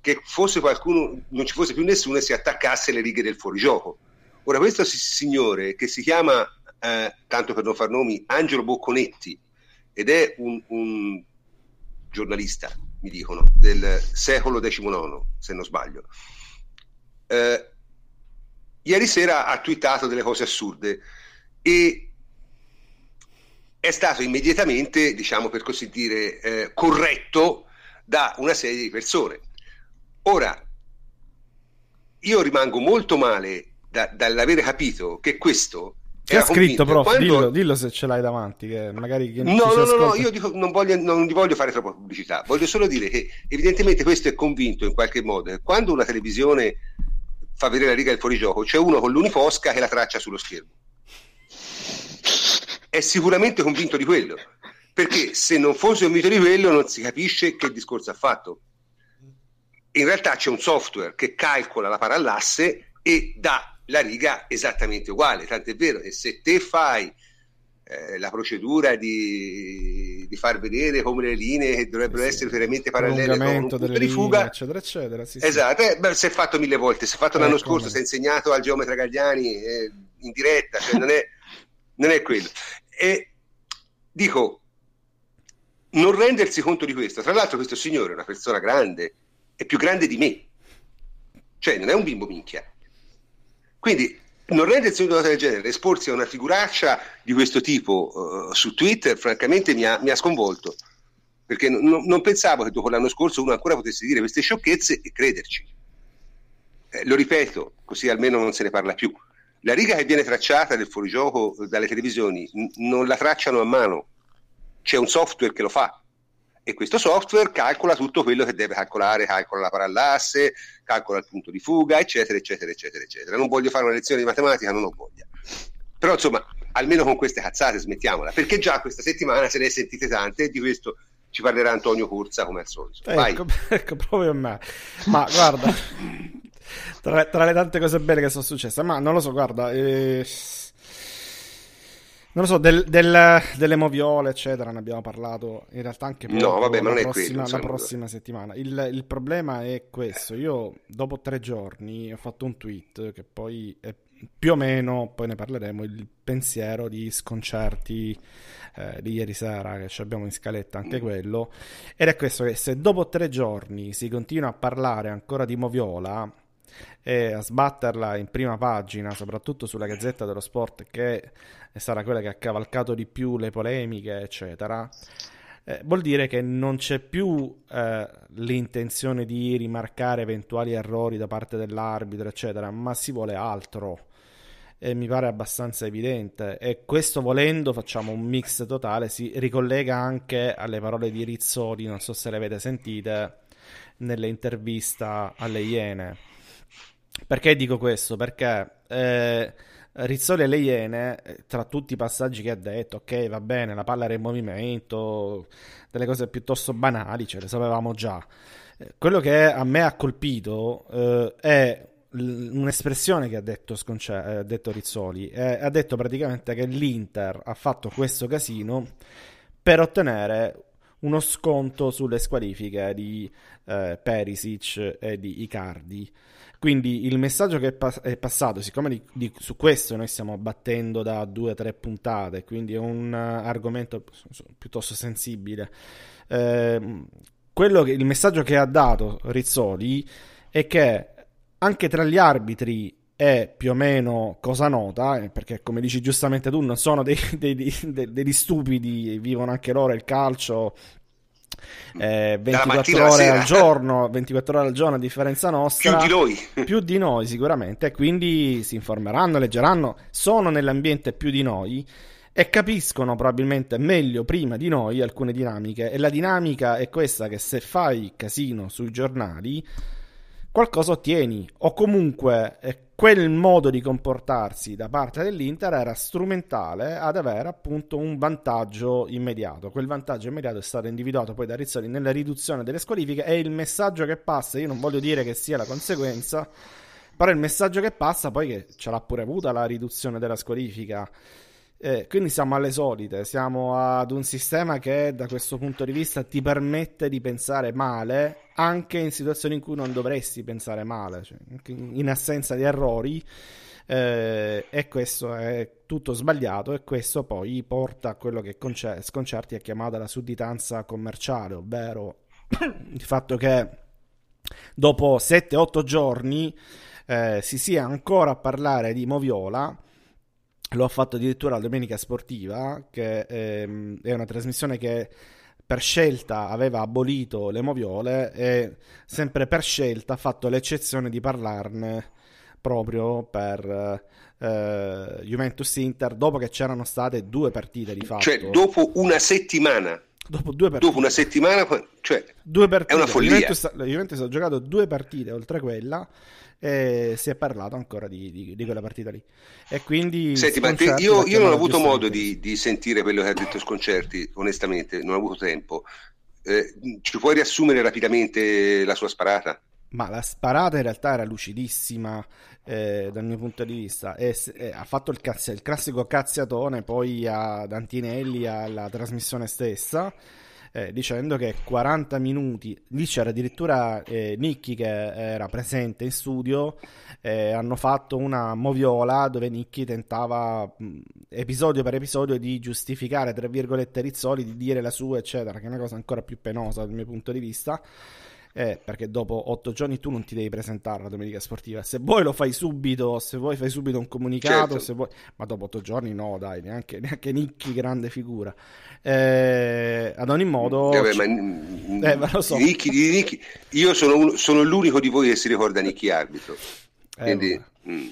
che fosse qualcuno, non ci fosse più nessuno e si attaccasse alle righe del fuorigioco Ora, questo signore che si chiama, eh, tanto per non far nomi, Angelo Bocconetti, ed è un, un giornalista, mi dicono, del secolo XIX, se non sbaglio. Eh, ieri sera ha twittato delle cose assurde e è stato immediatamente, diciamo per così dire, eh, corretto da una serie di persone. Ora, io rimango molto male da, dall'avere capito che questo che ha scritto, prof, quando... dillo, dillo, se ce l'hai davanti, che magari che No, no, no, no, io dico, non, voglio, non gli voglio fare troppa pubblicità, voglio solo dire che evidentemente questo è convinto in qualche modo. Che quando una televisione fa vedere la riga del fuorigioco c'è uno con l'unifosca che la traccia sullo schermo. È sicuramente convinto di quello, perché se non fosse convinto di quello non si capisce che discorso ha fatto. In realtà c'è un software che calcola la parallasse e dà la riga esattamente uguale, tant'è vero che se te fai eh, la procedura di, di, far vedere come le linee dovrebbero sì, essere veramente parallele con un punto di fuga, eccetera, eccetera. Sì, esatto, sì. Eh, beh, si è fatto mille volte, si è fatto l'anno eh, scorso, si è insegnato al geometra Gagliani eh, in diretta, cioè non, è, [LAUGHS] non è quello. E dico, non rendersi conto di questo, tra l'altro questo signore è una persona grande, è più grande di me, cioè non è un bimbo minchia quindi non rendersi una cosa del genere, esporsi a una figuraccia di questo tipo uh, su Twitter, francamente mi ha, mi ha sconvolto. Perché n- non pensavo che dopo l'anno scorso uno ancora potesse dire queste sciocchezze e crederci. Eh, lo ripeto, così almeno non se ne parla più. La riga che viene tracciata del fuorigioco dalle televisioni n- non la tracciano a mano, c'è un software che lo fa e questo software calcola tutto quello che deve calcolare, calcola la parallasse, calcola il punto di fuga, eccetera, eccetera, eccetera, eccetera. Non voglio fare una lezione di matematica, non ho voglia. Però insomma, almeno con queste cazzate smettiamola, perché già questa settimana se ne è sentite tante e di questo ci parlerà Antonio Corsa come al solito. Ecco, [LAUGHS] ecco, proprio a me. Ma guarda, tra, tra, le tante cose belle che sono successe, ma non lo so, guarda, eh, non lo so, del, del, delle moviole, eccetera, ne abbiamo parlato in realtà anche no, vabbè, ma non la, prossima, quello, la prossima settimana. Il, il, problema è questo, io dopo tre giorni ho fatto un tweet che poi è più o meno, poi ne parleremo, il pensiero di sconcerti eh, di ieri sera, che abbiamo in scaletta anche quello, ed è questo che se dopo tre giorni si continua a parlare ancora di Moviola e a sbatterla in prima pagina, soprattutto sulla Gazzetta dello Sport, che sarà quella che ha cavalcato di più le polemiche, eccetera, eh, vuol dire che non c'è più eh, l'intenzione di rimarcare eventuali errori da parte dell'arbitro, eccetera, ma si vuole altro e mi pare abbastanza evidente. E questo volendo facciamo un mix totale, si ricollega anche alle parole di Rizzoli, non so se le avete sentite, nell'intervista alle Iene. Perché dico questo? Perché eh, Rizzoli alle Iene, tra tutti i passaggi che ha detto, ok, va bene, la palla era in movimento, delle cose piuttosto banali, ce le sapevamo già. Eh, quello che a me ha colpito eh, è un'espressione che ha detto, Sconce- eh, detto Rizzoli, eh, ha detto praticamente che l'Inter ha fatto questo casino per ottenere uno sconto sulle squalifiche di eh, Perisic e di Icardi. Quindi il messaggio che è, pass- è passato, siccome di, di, su questo noi stiamo battendo da due o tre puntate, quindi è un uh, argomento piuttosto sensibile, eh, che, il messaggio che ha dato Rizzoli è che anche tra gli arbitri è più o meno cosa nota, eh, perché come dici giustamente tu, non sono dei, [LAUGHS] dei, dei, degli stupidi, vivono anche loro il calcio eh, 24 ore al giorno, [LAUGHS] 24 ore al giorno a differenza nostra. Più di noi. [LAUGHS] più di noi sicuramente, quindi si informeranno, leggeranno, sono nell'ambiente più di noi e capiscono probabilmente meglio prima di noi alcune dinamiche e la dinamica è questa che se fai casino sui giornali qualcosa ottieni o comunque eh, quel modo di comportarsi da parte dell'Inter era strumentale ad avere appunto un vantaggio immediato. Quel vantaggio immediato è stato individuato poi da Rizzoli nella riduzione delle squalifiche e il messaggio che passa, io non voglio dire che sia la conseguenza, però il messaggio che passa poi che ce l'ha pure avuta la riduzione della squalifica eh, quindi siamo alle solite, siamo ad un sistema che da questo punto di vista ti permette di pensare male anche in situazioni in cui non dovresti pensare male, cioè in assenza di errori. Eh, e questo è tutto sbagliato e questo poi porta a quello che Conce- Sconcerti ha chiamato la sudditanza commerciale, ovvero [COUGHS] il fatto che dopo 7-8 giorni eh, si sia ancora a parlare di Moviola lo ha fatto addirittura la Domenica Sportiva, che ehm, è una trasmissione che per scelta aveva abolito le moviole e sempre per scelta ha fatto l'eccezione di parlarne proprio per eh, Juventus Inter dopo che c'erano state due partite di fatto. Cioè dopo una settimana. Dopo, due partite. dopo una settimana, cioè due partite. è una follia. Juventus, Juventus ha giocato due partite oltre quella e si è parlato ancora di, di, di quella partita lì. E quindi Senti, ma te, io, io, non ho avuto modo di, di, sentire quello che ha detto Sconcerti, onestamente, non ho avuto tempo. Eh, ci puoi riassumere rapidamente la sua sparata? Ma la sparata in realtà era lucidissima eh, dal mio punto di vista. E, e ha fatto il, cazzi, il classico cazziatone poi ad Antinelli alla trasmissione stessa eh, dicendo che 40 minuti, lì c'era addirittura eh, Nicky che era presente in studio, eh, hanno fatto una moviola dove Nicky tentava mh, episodio per episodio di giustificare, tra virgolette, Rizzoli, di dire la sua, eccetera, che è una cosa ancora più penosa dal mio punto di vista eh, perché dopo otto giorni tu non ti devi presentare alla domenica sportiva. Se vuoi lo fai subito, se vuoi fai subito un comunicato, certo. vuoi... ma dopo otto giorni no, dai, neanche, neanche Nicchi, grande figura. Eh, ad ogni modo... Eh, ma, eh, ma lo so. Nicchi, Nicchi. Io sono, un, sono, l'unico di voi che si ricorda Nicchi arbitro. Eh, quindi... Mm.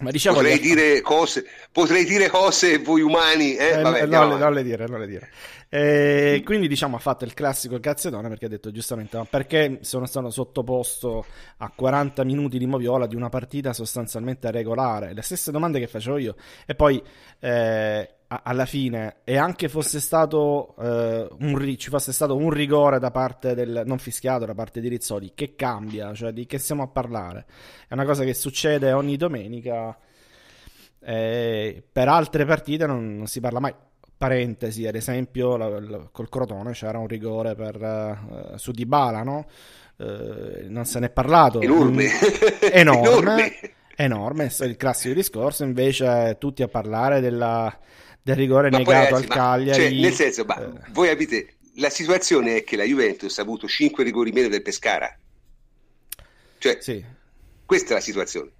Ma diciamo potrei, dire cose, potrei dire cose voi umani, eh? Eh, Vabbè, non, le, non, le, dire, non le dire. E mm. quindi diciamo ha fatto il classico cazzedone perché ha detto giustamente ma perché sono stato sottoposto a 40 minuti di moviola di una partita sostanzialmente regolare? Le stesse domande che facevo io. E poi eh, alla fine e anche fosse stato eh, un, ci fosse stato un rigore da parte del non fischiato da parte di Rizzoli che cambia? Cioè di che stiamo a parlare? È una cosa che succede ogni domenica eh, per altre partite non, non, si parla mai parentesi ad esempio la, la, col Crotone c'era un rigore per, uh, su Dybala no? Uh, non se n'è parlato enorme [LAUGHS] enorme, enorme. enorme il classico discorso invece tutti a parlare della del rigore ma negato poi, ragazzi, al Cagliari. Cioè, nel senso, ma eh. voi avete la situazione è che la Juventus ha avuto 5 rigori meno del Pescara. Cioè, sì. questa è la situazione.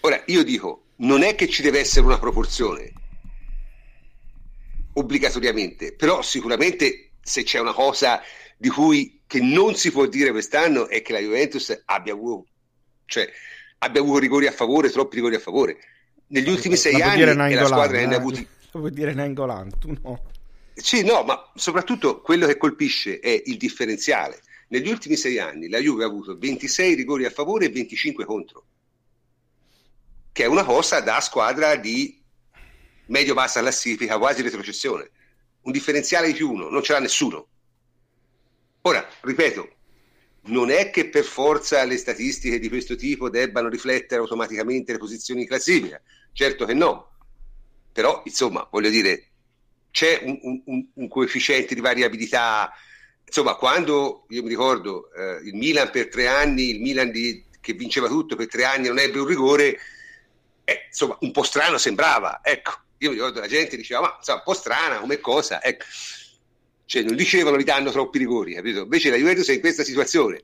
Ora, io dico, non è che ci deve essere una proporzione obbligatoriamente, però sicuramente se c'è una cosa di cui che non si può dire quest'anno è che la Juventus abbia avuto, cioè, abbia avuto rigori a favore, troppi rigori a favore. Negli ultimi sei anni la squadra ne ha eh? avuti [LAUGHS] vuoi dire Nangolan tu no. Sì no ma soprattutto quello che colpisce è il differenziale. Negli ultimi sei anni la Juve ha avuto 26 rigori a favore e 25 contro che è una cosa da squadra di medio-bassa classifica quasi retrocessione. Un differenziale di più uno non ce l'ha nessuno. Ora ripeto non è che per forza le statistiche di questo tipo debbano riflettere automaticamente le posizioni in classifica, certo che no, però insomma voglio dire c'è un, un, un coefficiente di variabilità, insomma quando io mi ricordo eh, il Milan per tre anni, il Milan di, che vinceva tutto per tre anni non ebbe un rigore, eh, insomma un po' strano sembrava, ecco, io mi ricordo la gente diceva ma insomma, un po' strana come cosa, ecco cioè non dicevano gli danno troppi rigori, capito? Invece la Juventus è in questa situazione,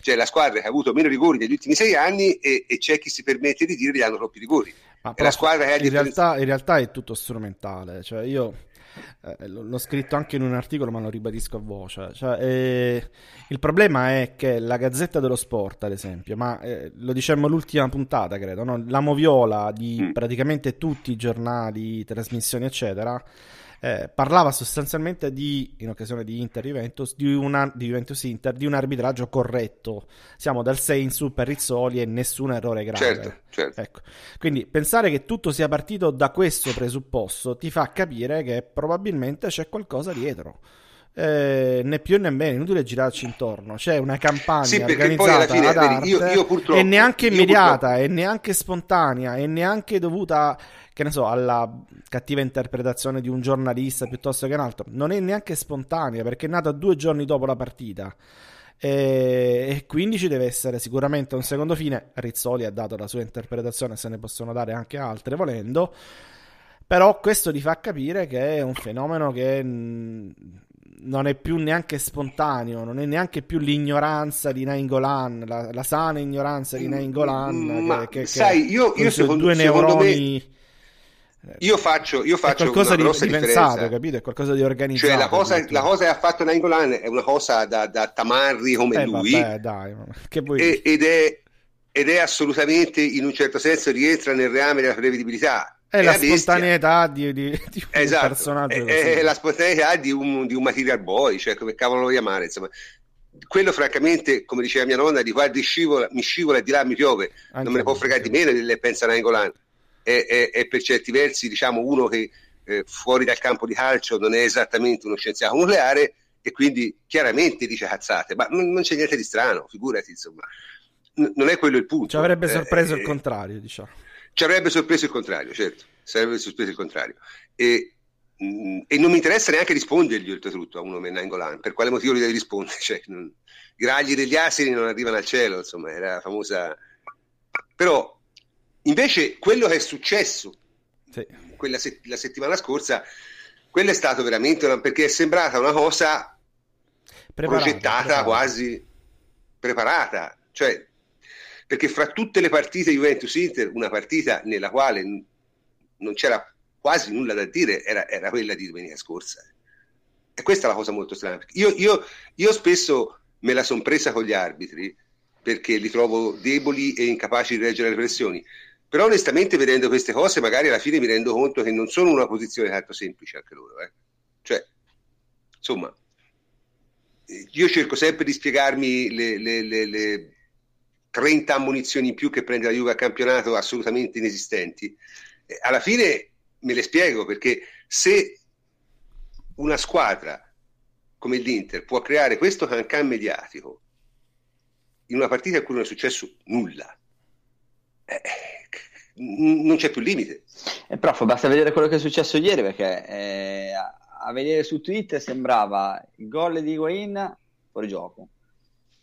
cioè la squadra che ha avuto meno rigori negli ultimi sei anni e, e c'è chi si permette di dire gli danno troppi rigori. Ma la squadra che ha in, realtà, in realtà è tutto strumentale, cioè io eh, l'ho scritto anche in un articolo ma lo ribadisco a voce cioè, eh, il problema è che la Gazzetta dello Sport ad esempio ma eh, lo dicemmo l'ultima puntata credo no? la moviola di mm. praticamente tutti i giornali trasmissioni eccetera eh, parlava sostanzialmente di, in occasione di Inter-Juventus, di, una, di Juventus-Inter, di un arbitraggio corretto. Siamo dal 6 in su per Rizzoli e nessun errore grave. Certo, certo. Ecco. Quindi pensare che tutto sia partito da questo presupposto ti fa capire che probabilmente c'è qualcosa dietro. Eh, né più né meno, inutile girarci intorno. C'è una campagna sì, organizzata fine, ad arte, io, io e neanche immediata, e neanche spontanea, e neanche dovuta che ne so, alla cattiva interpretazione di un giornalista piuttosto che un altro, non è neanche spontanea perché è nata due giorni dopo la partita. E, e, quindi ci deve essere sicuramente un secondo fine. Rizzoli ha dato la sua interpretazione, se ne possono dare anche altre volendo. Però questo ti fa capire che è un fenomeno che non è più neanche spontaneo, non è neanche più l'ignoranza di Nainggolan, la, la sana ignoranza di Nainggolan. Ma che, che, sai, io, io secondo, due neuroni. Me io faccio, io faccio qualcosa una grossa di pensato, capito? È qualcosa di organizzato. Cioè, la cosa, la cosa che ha fatto Nainggolan è una cosa da, da tamarri come eh, lui. Vabbè, dai, e, ed, è, ed è assolutamente, in un certo senso, rientra nel reame della prevedibilità. È, la, spontaneità di, di, di, un esatto. personaggio. È, è, la spontaneità di un, di un material boy, cioè come cavolo lo chiamare, insomma quello francamente, come diceva mia nonna, di qua scivola, mi scivola e di là mi piove, Anche non me ne può fregare di meno le pensa Nainggolan è, è, è per certi versi diciamo, uno che eh, fuori dal campo di calcio non è esattamente uno scienziato nucleare e quindi chiaramente dice cazzate, ma non, non c'è niente di strano, figurati, insomma. N- non è quello il punto. Ci avrebbe sorpreso eh, il contrario, diciamo. Ci avrebbe sorpreso il contrario, certo, sarebbe sorpreso il contrario. E, mh, mm, e non mi interessa neanche rispondergli oltretutto a uno come Nangolan, per quale motivo gli devi rispondere? [LAUGHS] Cioè, non, I ragli degli asini non arrivano al cielo, insomma, era la famosa... Però Invece quello che è successo sì. quella se- la settimana scorsa, quello è stato veramente una, perché è sembrata una cosa preparata, progettata preparata. quasi preparata, cioè perché fra tutte le partite Juventus-Inter, una partita nella quale non c'era quasi nulla da dire era, era quella di domenica scorsa. E questa è la cosa molto strana. Io, io, io spesso me la sono presa con gli arbitri perché li trovo deboli e incapaci di reggere le pressioni Però onestamente vedendo queste cose magari alla fine mi rendo conto che non sono una posizione tanto semplice anche loro. Eh. Cioè, insomma, io cerco sempre di spiegarmi le, le, le, le 30 ammunizioni in più che prende la Juve a campionato assolutamente inesistenti. alla fine me le spiego perché se una squadra come l'Inter può creare questo cancan mediatico in una partita in cui non è successo nulla, eh, non c'è più limite. Eh, prof, basta vedere quello che è successo ieri perché eh, a vedere su Twitter sembrava il gol di Higuain fuori gioco.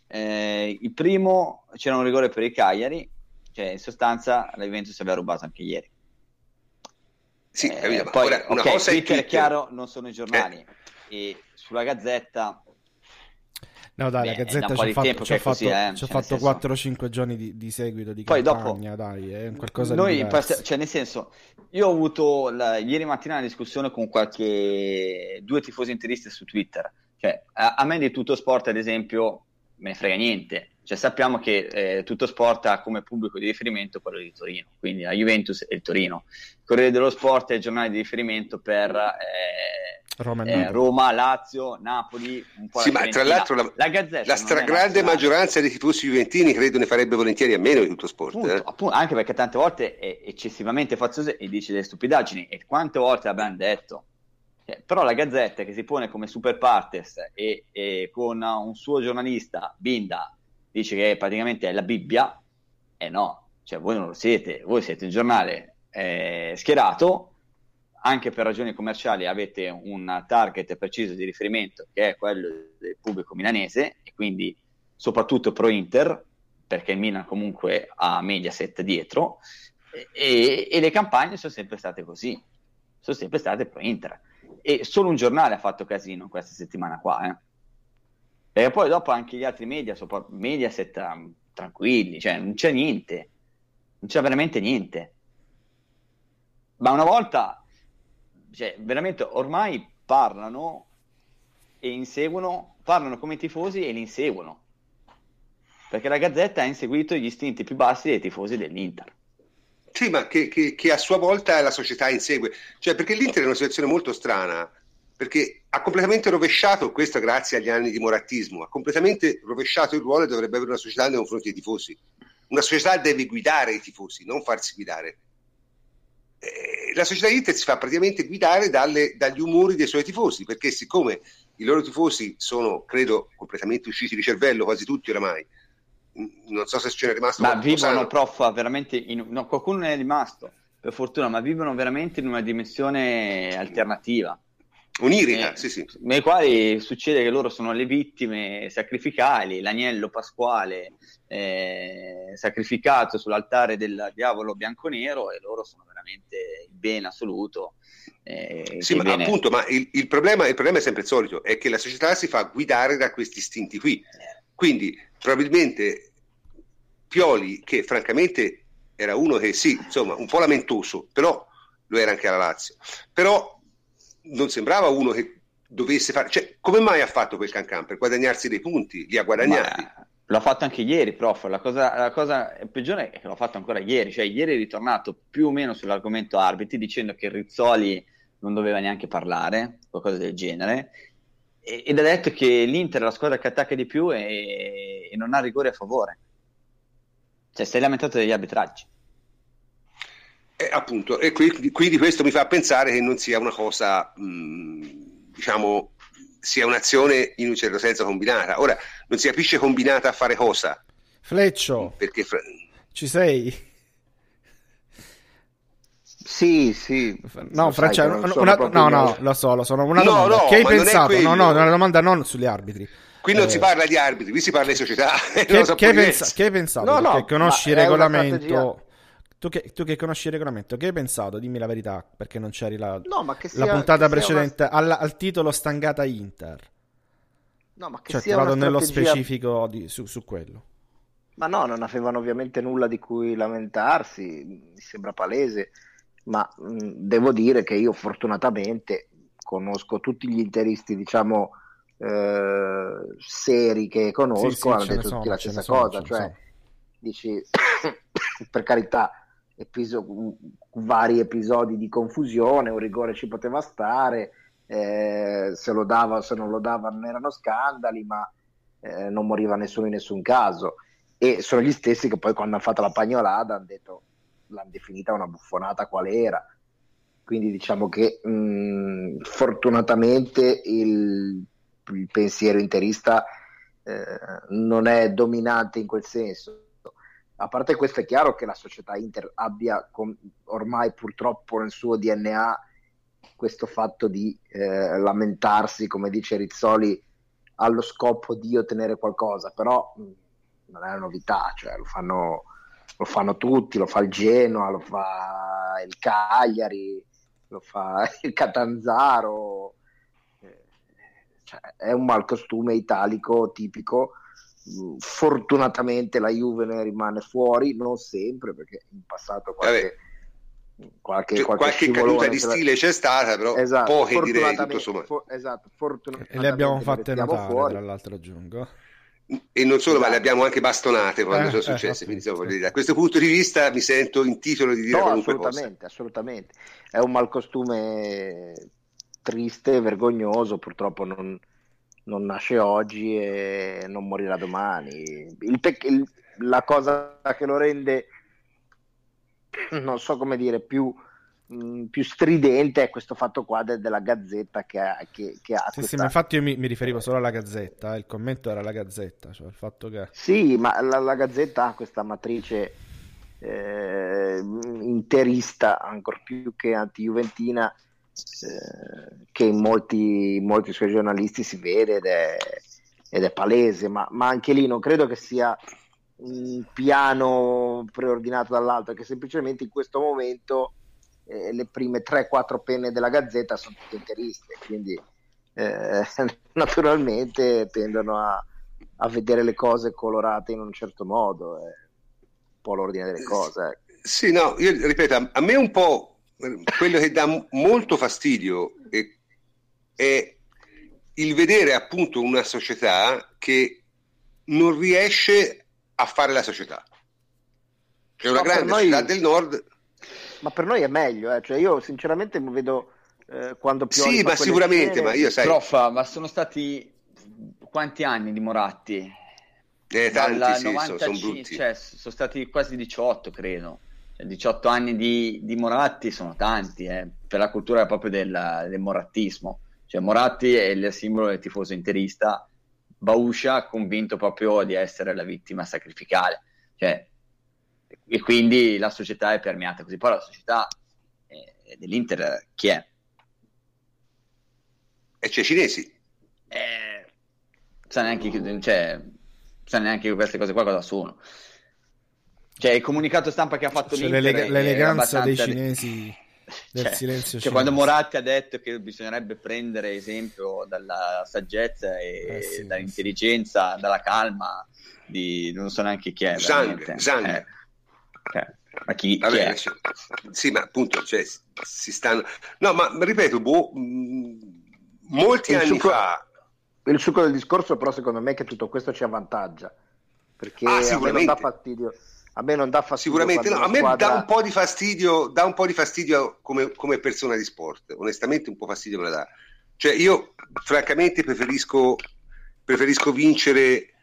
Eh, il primo c'era un rigore per il Cagliari, cioè in sostanza la Juventus aveva rubato anche ieri. Sì, eh, poi, ora, una okay, cosa Twitter è, chiaro, non sono i giornali. Eh. E sulla Gazzetta No, dai, Beh, la Gazzetta ci ha fatto, ci ha fatto, così, eh, cioè, fatto 4-5 giorni di, di, seguito di Poi campagna, dopo, dai, è qualcosa noi, di diverso. Cioè, nel senso, io ho avuto la, ieri mattina una discussione con qualche due tifosi interisti su Twitter. Cioè, a, a, me di tutto sport, ad esempio, me ne frega niente. Cioè, sappiamo che eh, tutto sport ha come pubblico di riferimento quello di Torino, quindi la Juventus e il Torino. Il Corriere dello Sport è il giornale di riferimento per eh, Roma, eh, Roma, Lazio, Napoli, un po' sì, ma tra l'altro la, la, Gazzetta la stragrande maggioranza dei tifosi juventini credo ne farebbe volentieri a meno di tutto sport. Appunto, eh? appunto, anche perché tante volte è eccessivamente fazioso e dice delle stupidaggini e quante volte l'abbiamo detto. Eh, però la Gazzetta che si pone come super partes e, e, con un suo giornalista, Binda, dice che praticamente è la Bibbia, e eh no, cioè voi non lo siete, voi siete un giornale eh, schierato. Anche per ragioni commerciali avete un target preciso di riferimento che è quello del pubblico milanese e quindi soprattutto pro Inter perché il Milan comunque ha Mediaset dietro e, e le campagne sono sempre state così sono sempre state pro Inter e solo un giornale ha fatto casino questa settimana qua eh. perché poi dopo anche gli altri media Mediaset um, tranquilli cioè non c'è niente non c'è veramente niente ma una volta cioè, veramente ormai parlano e inseguono, parlano come tifosi e li inseguono. Perché la Gazzetta ha inseguito gli istinti più bassi dei tifosi dell'Inter. Sì, ma che, che, che a sua volta la società insegue. Cioè, perché l'Inter è una situazione molto strana, perché ha completamente rovesciato, questo grazie agli anni di morattismo, ha completamente rovesciato il ruolo e dovrebbe avere una società nei confronti dei tifosi. Una società deve guidare i tifosi, non farsi guidare. Eh, la società Inter si fa praticamente guidare dalle, dagli umori dei suoi tifosi, perché siccome i loro tifosi sono, credo, completamente usciti di cervello, quasi tutti oramai, non so se ce n'è rimasto ma vivono prof veramente in... no, qualcuno ne è rimasto per fortuna ma vivono veramente in una dimensione alternativa onirica eh, sì sì nei quali succede che loro sono le vittime sacrificali l'agnello pasquale eh, sacrificato sull'altare del diavolo bianco-nero e loro sono veramente il bene assoluto. Eh, sì, ma viene... appunto, ma il, il, problema, il, problema, è sempre il solito, è che la società si fa guidare da questi istinti qui. Quindi probabilmente Pioli, che francamente era uno che sì, insomma, un po' lamentoso, però lo era anche alla Lazio, però non sembrava uno che dovesse fare, cioè come mai ha fatto quel cancan? Per guadagnarsi dei punti, li ha guadagnati. Ma L'ho fatto anche ieri, prof. La cosa, la cosa, peggiore è che l'ho fatto ancora ieri. Cioè, ieri è ritornato più o meno sull'argomento arbitri dicendo che Rizzoli non doveva neanche parlare, qualcosa del genere. Ed ha detto che l'Inter è la squadra che attacca di più e, e non ha rigore a favore. Cioè, è lamentato degli arbitraggi. Eh, appunto, e qui, quindi questo mi fa pensare che non sia una cosa, mh, diciamo, sia un'azione in un certo senso combinata. Ora, non si capisce combinata a fare cosa. Fleccio, perché fra... ci sei? Sì, sì. No, Francesco, una... no, no, lo so, lo so. Una no, no, che hai pensato? No, no, una domanda non sugli arbitri. Qui non eh... si parla di arbitri, qui si parla di società. [LAUGHS] Che, so che, pensa... che hai pensato? No, no, che conosci il regolamento tu che, tu che, conosci il regolamento, che hai pensato? Dimmi la verità, perché non c'eri la, no, sia, la puntata precedente una... al, al, titolo stangata Inter. No, ma che cioè, sia vado nello specifico di, su, su, quello. Ma no, non avevano ovviamente nulla di cui lamentarsi, mi sembra palese, ma mh, devo dire che io fortunatamente conosco tutti gli interisti, diciamo, eh, seri che conosco, sì, sì, hanno detto tutti la stessa cosa, sono, cioè dici, [COUGHS] per carità, episo- vari episodi di confusione, un rigore ci poteva stare, eh, se lo dava o se non lo dava non erano scandali, ma eh, non moriva nessuno in nessun caso. E sono gli stessi che poi quando hanno fatto la pagnolata hanno detto, l'hanno definita una buffonata qual era. Quindi diciamo che mh, fortunatamente il, il, pensiero interista eh, non è dominante in quel senso. A parte questo è chiaro che la società Inter abbia com- ormai purtroppo nel suo DNA questo fatto di eh, lamentarsi, come dice Rizzoli, allo scopo di ottenere qualcosa, però mh, non è una novità, cioè lo fanno, lo fanno tutti, lo fa il Genoa, lo fa il Cagliari, lo fa [LAUGHS] il Catanzaro, eh, cioè, è un malcostume italico tipico. Fortunatamente la Juve ne rimane fuori, non sempre, perché in passato qualche, qualche, cioè, qualche, qualche caduta di stile c'è stata, però esatto, poche direi tutto sommato. For, esatto, e le abbiamo fatte notare, fuori. tra l'altro aggiungo. E non solo, esatto. ma le abbiamo anche bastonate quando eh, sono successe. Eh, quindi, insomma, da questo punto di vista mi sento in titolo di dire no, assolutamente, cosa. Assolutamente, è un malcostume triste, vergognoso, purtroppo non, non nasce oggi e non morirà domani. Il, il, la cosa che lo rende non so come dire, più, mh, mm, più stridente è questo fatto qua de- della Gazzetta che ha, che, che ha sì, questa... sì, ma infatti io mi, mi, riferivo solo alla Gazzetta, eh, il commento era la Gazzetta, cioè il fatto che... Sì, ma la, la Gazzetta ha questa matrice eh, interista, ancora più che anti-juventina, eh, che in molti, molti suoi giornalisti si vede ed è, ed è palese, ma, ma anche lì non credo che sia un piano preordinato dall'altro, che semplicemente in questo momento eh, le prime 3-4 penne della Gazzetta sono tutte interiste, quindi eh, [LAUGHS] naturalmente tendono a, a, vedere le cose colorate in un certo modo, è un po' l'ordine delle cose. Eh. Sì, no, io ripeto, a me un po' quello che dà molto fastidio è, è il vedere appunto una società che non riesce a fare la società. C'è una no, grande noi... società del nord. Ma per noi è meglio, eh? cioè io sinceramente mi vedo eh, quando più... Sì, ma sicuramente, scene... ma io sai... Prof, ma sono stati quanti anni di Moratti? Eh, tanti, sì, 95, sono, sono cioè, sono stati quasi 18, credo. Cioè, 18 anni di, di, Moratti sono tanti eh, per la cultura proprio del, del morattismo. Cioè, Moratti è il simbolo del tifoso interista Bauscia convinto proprio di essere la vittima sacrificale. Cioè, e quindi la società è permeata così. Poi la società eh, dell'Inter chi è? E c'è i cinesi. Eh, sa neanche, cioè, sa neanche queste cose qua cosa sono. Cioè, il comunicato stampa che ha fatto cioè, l'Inter l'eleganza dei cinesi [LAUGHS] del cioè, silenzio cioè quando Moratti ha detto che bisognerebbe prendere esempio dalla saggezza e eh sì, dall'intelligenza, sì. dalla calma di non so neanche chi è Zhang, Zhang. Eh, eh, ma chi, Vabbè, chi cioè, sì ma appunto cioè, si stanno no ma ripeto boh, molti il anni succo, fa il succo del discorso però secondo me è che tutto questo ci avvantaggia perché ah, a me non dà fastidio a me non dà fastidio. Sicuramente no, a me squadra... dà un po' di fastidio, dà un po' di fastidio come, come, persona di sport, onestamente un po' fastidio me la dà. Cioè io francamente preferisco, preferisco vincere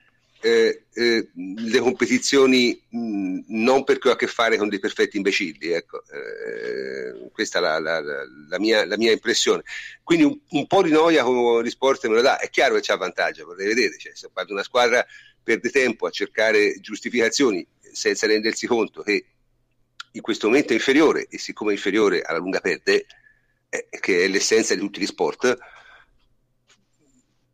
eh, eh, le competizioni mh, non perché ho a che fare con dei perfetti imbecilli, ecco. eh, questa è la, la, la, mia, la, mia, impressione. Quindi un, un, po' di noia con gli sport me lo dà, è chiaro che c'è vantaggio, vorrei vedere, cioè, se quando una squadra perde tempo a cercare giustificazioni senza rendersi conto che in questo momento è inferiore e siccome è inferiore alla lunga perde, eh, che è l'essenza di tutti gli sport,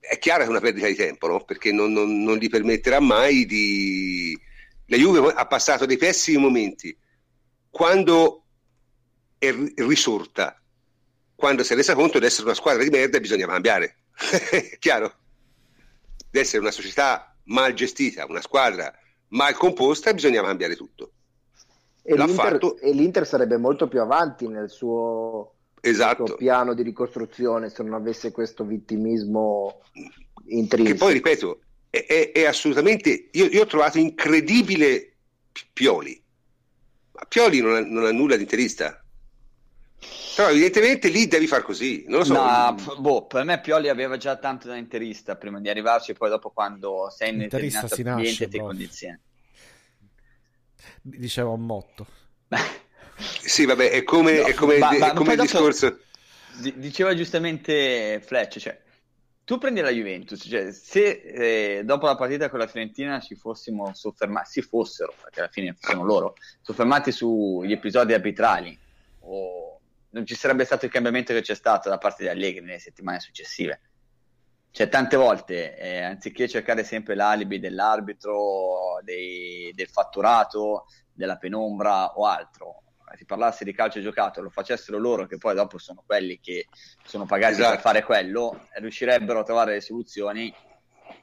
è chiaro che è una perdita di tempo, no? perché non, non, non, gli permetterà mai di... La Juve ha passato dei pessimi momenti quando è risorta, quando si è resa conto di essere una squadra di merda bisogna cambiare. [LAUGHS] chiaro? Di essere una società mal gestita, una squadra mal composta bisognava cambiare tutto. E l'Inter, e l'Inter, sarebbe molto più avanti nel suo, esatto. suo, piano di ricostruzione se non avesse questo vittimismo intrinseco. Che poi, ripeto, è, è, è assolutamente... Io, io, ho trovato incredibile Pioli. Ma Pioli non ha, non ha nulla di interista. Però evidentemente lì devi far così, non lo so. No, boh, per me Pioli aveva già tanto da interista prima di arrivarci, poi dopo quando sei in interista determinato ambiente ti condizioni. Diceva un motto. [LAUGHS] sì, vabbè, è come, no, è come, ma, è come il discorso... Diceva giustamente Fletch, cioè, tu prendi la Juventus, cioè, se eh, dopo la partita con la Fiorentina ci fossimo soffermati, si fossero, perché alla fine sono loro, soffermati sugli episodi arbitrali o non ci sarebbe stato il cambiamento che c'è stato da parte di Allegri nelle settimane successive. Cioè, tante volte, eh, anziché cercare sempre l'alibi dell'arbitro, dei, del fatturato, della penombra o altro, si parlasse di calcio giocato, lo facessero loro, che poi dopo sono quelli che sono pagati esatto. per fare quello, riuscirebbero a trovare le soluzioni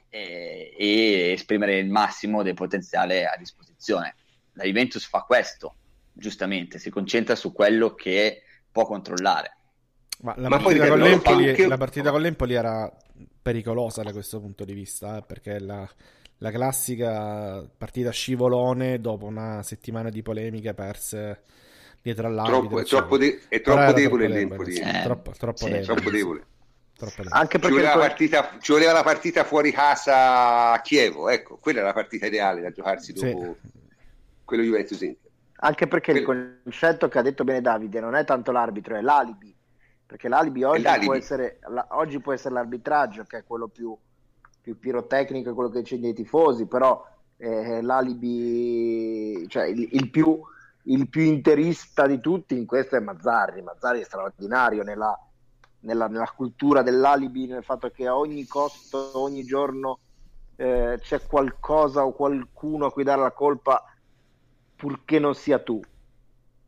e, e esprimere il massimo del potenziale a disposizione. La Juventus fa questo, giustamente, si concentra su quello che può controllare. Ma la, Ma partita, con l'Empoli, anche... la partita con l'Empoli era pericolosa da questo punto di vista, eh, perché la, la, classica partita scivolone dopo una settimana di polemiche perse dietro all'arbitro. Troppo, è troppo, de- è troppo debole l'Empoli. Eh, troppo, troppo, sì, debole. troppo debole. Anche perché ci voleva, poi... partita, ci voleva, la partita fuori casa a Chievo, ecco, quella è la partita ideale da giocarsi dopo sì. quello Juventus Inter. Anche perché il concetto che ha detto bene Davide non è tanto l'arbitro, è l'alibi. Perché l'alibi oggi, l'alibi. Può, essere, la, oggi può essere l'arbitraggio, che è quello più, più pirotecnico, quello che accende i tifosi, però eh, l'alibi, cioè il, il, più, il, più, interista di tutti in questo è Mazzarri. Mazzarri è straordinario nella, nella, nella cultura dell'alibi, nel fatto che a ogni costo, ogni giorno eh, c'è qualcosa o qualcuno a cui dare la colpa purché non sia tu.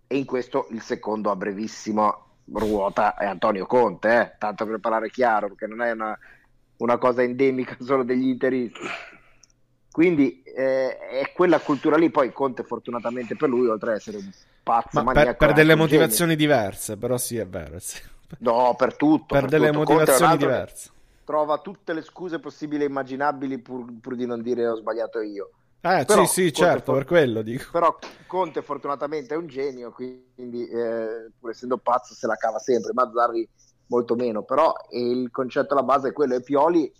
E in questo il secondo a brevissimo ruota è Antonio Conte, eh? tanto per parlare chiaro, perché non è una, una cosa endemica [LAUGHS] solo degli interisti. Quindi eh, è quella cultura lì, poi Conte fortunatamente per lui, oltre ad essere un pazzo, Ma per, per delle motivazioni genio. diverse, però sì è vero. Sì. No, per tutto. Per, per delle tutto. motivazioni diverse. Trova tutte le scuse possibili e immaginabili pur, pur di non dire ho sbagliato io. Eh, però, sì, sì, certo, per quello dico. Però Conte fortunatamente è un genio, quindi eh, pur essendo pazzo se la cava sempre, Mazzarri molto meno, però il concetto alla base è quello, e Pioli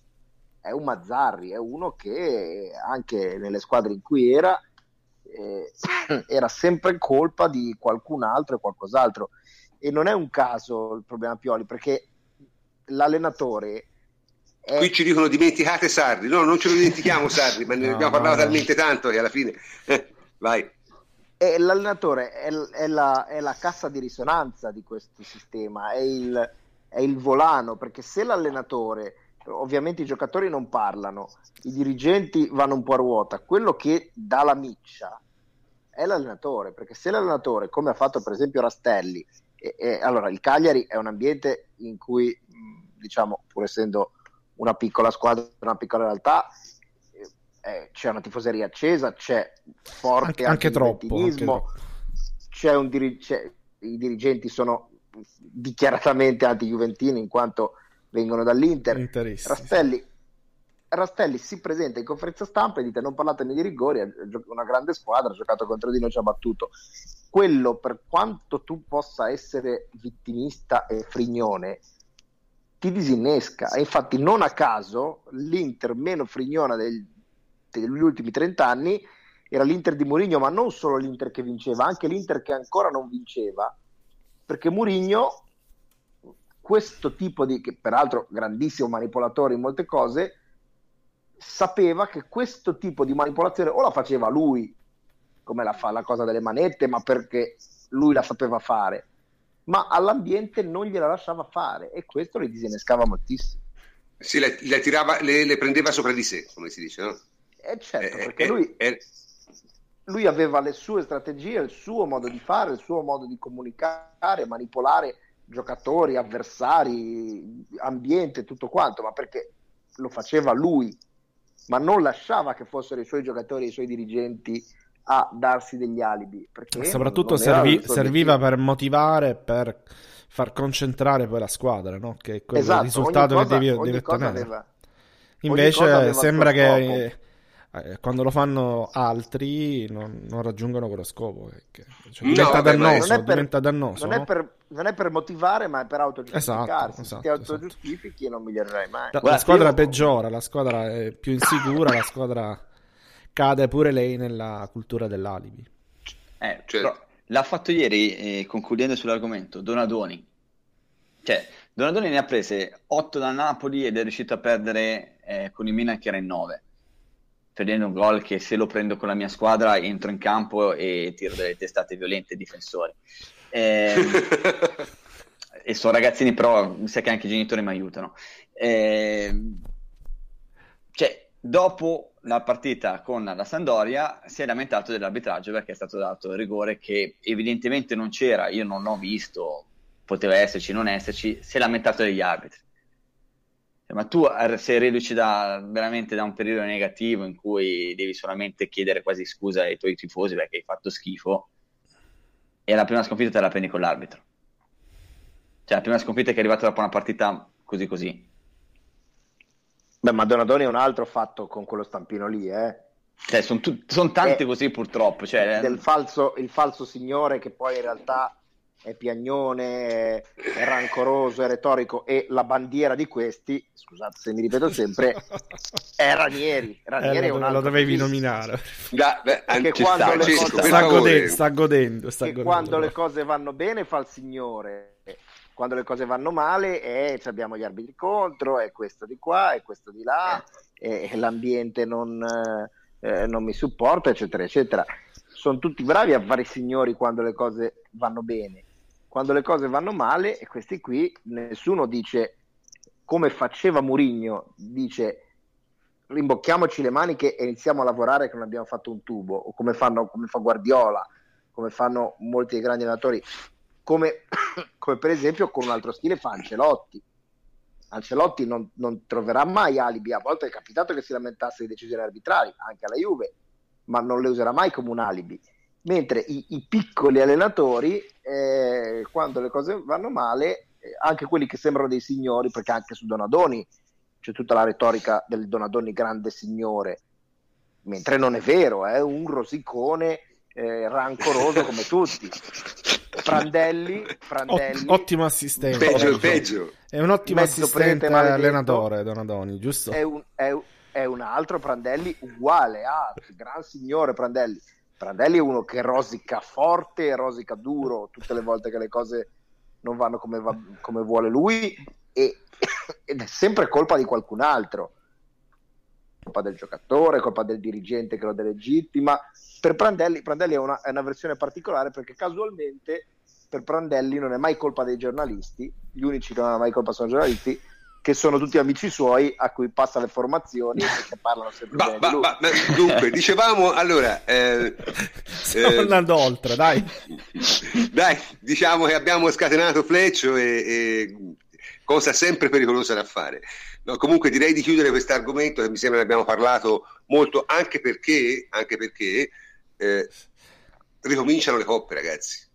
è un Mazzarri, è uno che anche nelle squadre in cui era, eh, [LAUGHS] era sempre colpa di qualcun altro e qualcos'altro. E non è un caso il problema Pioli, perché l'allenatore eh. Qui ci dicono dimenticate Sarri, no, non ce lo dimentichiamo [LAUGHS] Sarri, ma ne no, abbiamo parlato no, talmente tanto che alla fine... [LAUGHS] Vai. E l'allenatore è, è, la, è, la, cassa di risonanza di questo sistema, è il, è il volano, perché se l'allenatore, ovviamente i giocatori non parlano, i dirigenti vanno un po' a ruota, quello che dà la miccia è l'allenatore, perché se l'allenatore, come ha fatto per esempio Rastelli, e, e, allora il Cagliari è un ambiente in cui, diciamo, pur essendo una piccola squadra, una piccola realtà, eh, c'è una tifoseria accesa, c'è forte anche, anche troppo, anche c'è un dir- c'è, i dirigenti sono dichiaratamente anti-juventini in quanto vengono dall'Inter. Rastelli, Rastelli si presenta in conferenza stampa e dice non parlatemi di rigori, è una grande squadra, ha giocato contro di noi, ci ha battuto. Quello per quanto tu possa essere vittimista e frignone, ti disinnesca. E infatti, non a caso, l'Inter meno frignona del, degli ultimi 30 anni era l'Inter di Mourinho, ma non solo l'Inter che vinceva, anche l'Inter che ancora non vinceva, perché Mourinho, questo tipo di, che peraltro grandissimo manipolatore in molte cose, sapeva che questo tipo di manipolazione o la faceva lui, come la fa la cosa delle manette, ma perché lui la sapeva fare, ma all'ambiente non gliela lasciava fare e questo le disinnescava moltissimo. Sì, le, le, tirava, le, le, prendeva sopra di sé, come si dice, no? Eh certo, eh, perché eh, lui, eh, lui, aveva le sue strategie, il suo modo di fare, il suo modo di comunicare, manipolare giocatori, avversari, ambiente, tutto quanto, ma perché lo faceva lui, ma non lasciava che fossero i suoi giocatori e i suoi dirigenti a darsi degli alibi. Perché soprattutto servi, serviva per motivare, per far concentrare poi la squadra, no? che è quel esatto, risultato cosa, che devi, devi ottenere. Aveva, Invece sembra che eh, quando lo fanno altri non, non raggiungono quello scopo. Che, cioè, diventa, no, dannoso, non per, diventa dannoso. Non, no? è per, non, è per, motivare, ma è per autogiustificarsi. Esatto, esatto, Se ti esatto. autogiustifichi esatto. non migliorerai mai. La, la squadra io... peggiora, la squadra è più insicura, la squadra cade pure lei nella cultura dell'alibi. Eh, certo. l'ha fatto ieri, eh, concludendo sull'argomento, Donadoni. Cioè, Donadoni ne ha prese 8 da Napoli ed è riuscito a perdere eh, con il Milan che era in 9 perdendo un gol che se lo prendo con la mia squadra entro in campo e tiro delle testate violente ai difensori. Eh, [LAUGHS] e sono ragazzini, però mi sa che anche i genitori mi aiutano. Eh, cioè, dopo la partita con la Sandoria si è lamentato dell'arbitraggio perché è stato dato il rigore che evidentemente non c'era, io non ho visto, poteva esserci, non esserci, si è lamentato degli arbitri. Ma tu sei reduci da, veramente da un periodo negativo in cui devi solamente chiedere quasi scusa ai tuoi tifosi perché hai fatto schifo e la prima sconfitta te la prendi con l'arbitro. Cioè la prima sconfitta che è arrivata dopo una partita così così. Beh, ma Donadoni è un altro fatto con quello stampino lì, eh. Cioè, sono, tu- son tante così purtroppo. Cioè... Del falso, il falso signore che poi in realtà è piagnone, è rancoroso, è retorico e la bandiera di questi, scusate se mi ripeto sempre, [LAUGHS] è Ranieri. Ranieri eh, lo, lo dovevi nominare. Da, beh, che quando sta, le cose... sta, godendo, sta godendo, sta godendo. quando le cose vanno bene fa il signore, quando le cose vanno male eh, abbiamo gli arbitri contro, è questo di qua, è questo di là, e l'ambiente non, eh, non mi supporta, eccetera, eccetera. Sono tutti bravi a fare i signori quando le cose vanno bene quando le cose vanno male, e questi qui nessuno dice come faceva Murigno, dice rimbocchiamoci le maniche e iniziamo a lavorare che non abbiamo fatto un tubo, o come, fanno, come fa Guardiola, come fanno molti dei grandi allenatori, come, [COUGHS] come, per esempio con un altro stile fa Ancelotti. Ancelotti non, non, troverà mai alibi, a volte è capitato che si lamentasse di decisioni arbitrali, anche alla Juve, ma non le userà mai come un alibi mentre i, i piccoli allenatori, eh, quando le cose vanno male, eh, anche quelli che sembrano dei signori, perché anche su Donadoni c'è tutta la retorica del Donadoni grande signore, mentre non è vero, è un rosicone eh, rancoroso come tutti. Prandelli, Prandelli Ott- ottimo assistente. Peggio, peggio. È un ottimo assistente allenatore, Donadoni, giusto? È un, è, è un altro Prandelli uguale, ah, gran signore Prandelli Prandelli è uno che rosica forte e rosica duro tutte le volte che le cose non vanno come, va, come vuole lui e, [COUGHS] ed è sempre colpa di qualcun altro. Colpa del giocatore, colpa del dirigente che lo delegittima. Per Prandelli, Prandelli è una, è una versione particolare perché casualmente per Prandelli non è mai colpa dei giornalisti gli unici che non hanno mai colpa sono i giornalisti che sono tutti amici suoi a cui passa le formazioni e che parlano sempre ma, ma, ma, dunque, [LAUGHS] dicevamo allora eh, [LAUGHS] stiamo eh, andando oltre, dai. Dai, diciamo che abbiamo scatenato Fleccio e, e cosa sempre pericolosa da fare. No, comunque direi di chiudere questo argomento che mi sembra che abbiamo parlato molto anche perché, anche perché eh, ricominciano le coppe ragazzi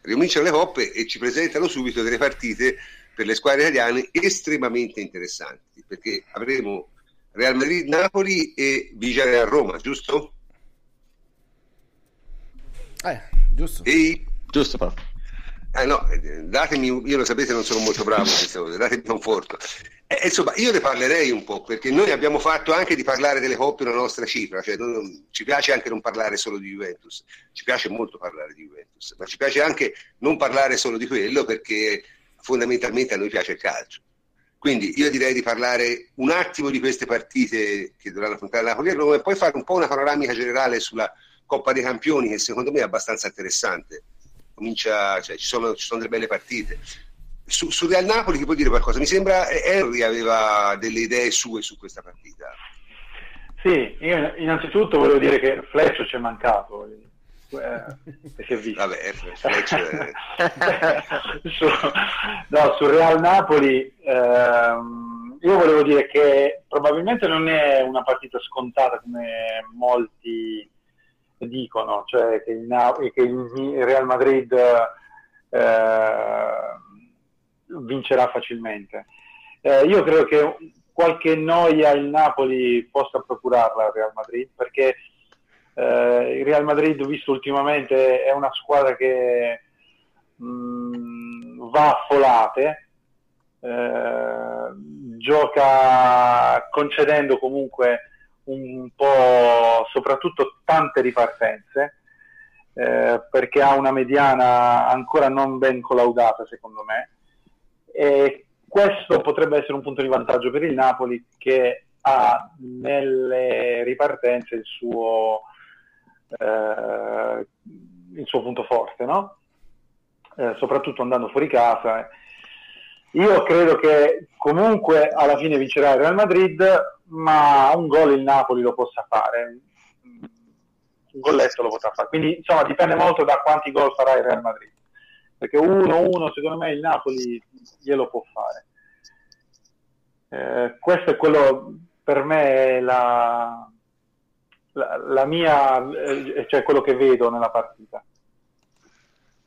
ricominciano le coppe e ci presentano subito delle partite per le squadre italiane estremamente interessanti, perché avremo Real Madrid-Napoli e Villarreal-Roma, giusto? Eh, giusto. E... Giusto, Paolo. Eh, no, datemi, io lo sapete non sono molto bravo in queste cose, datemi conforto. Eh, insomma, io ne parlerei un po' perché noi abbiamo fatto anche di parlare delle coppe una nostra cifra, cioè non, ci piace anche non parlare solo di Juventus, ci piace molto parlare di Juventus, ma ci piace anche non parlare solo di quello perché fondamentalmente a noi piace il calcio. Quindi io direi di parlare un attimo di queste partite che dovranno affrontare Napoli e Roma e poi fare un po' una panoramica generale sulla Coppa dei Campioni che secondo me è abbastanza interessante. Comincia, cioè, ci, sono, ci sono delle belle partite. Su, su, Real Napoli chi può dire qualcosa? Mi sembra Henry aveva delle idee sue su questa partita. Sì, io innanzitutto volevo dire che Fleccio ci è mancato, eh, [LAUGHS] è visto. Vabbè, cioè... [LAUGHS] su, no, su Real Napoli ehm, io volevo dire che probabilmente non è una partita scontata come molti dicono, cioè che il, che il Real Madrid eh, vincerà facilmente. Eh, io credo che qualche noia il Napoli possa procurarla al Real Madrid, perché eh, il Real Madrid, ho visto ultimamente, è una squadra che mh, mm, va a folate, eh, gioca concedendo comunque un po' soprattutto tante ripartenze eh, perché ha una mediana ancora non ben collaudata secondo me. E questo potrebbe essere un punto di vantaggio per il Napoli che ha nelle ripartenze il suo, eh, il suo punto forte no? eh, soprattutto andando fuori casa io credo che comunque alla fine vincerà il Real Madrid, ma un gol il Napoli lo possa fare. Un golletto lo potrà fare. Quindi insomma dipende molto da quanti gol farà il Real Madrid. Perché 1-1 secondo me il Napoli glielo può fare. Eh, questo è quello per me la, la, la mia, eh, cioè quello che vedo nella partita.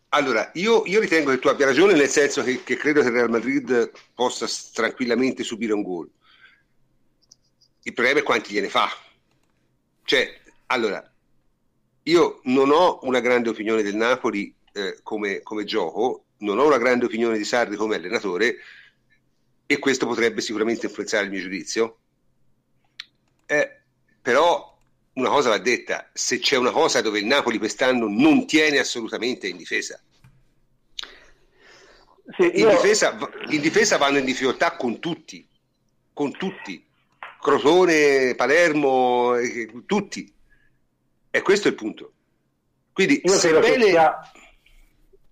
Allora, io, io, ritengo che tu abbia ragione nel senso che, che, credo che il Real Madrid possa tranquillamente subire un gol. Il problema è quanti gliene fa. Cioè, allora, io non ho una grande opinione del Napoli eh, come, come, gioco, non ho una grande opinione di Sarri come allenatore e questo potrebbe sicuramente influenzare il mio giudizio. Eh, però una cosa va detta, se c'è una cosa dove il Napoli quest'anno non tiene assolutamente in difesa. Sì, in, difesa in, difesa vanno in difficoltà con tutti, con tutti, Crotone, Palermo, eh, tutti. E questo è il punto. Quindi, sebbene... Sia...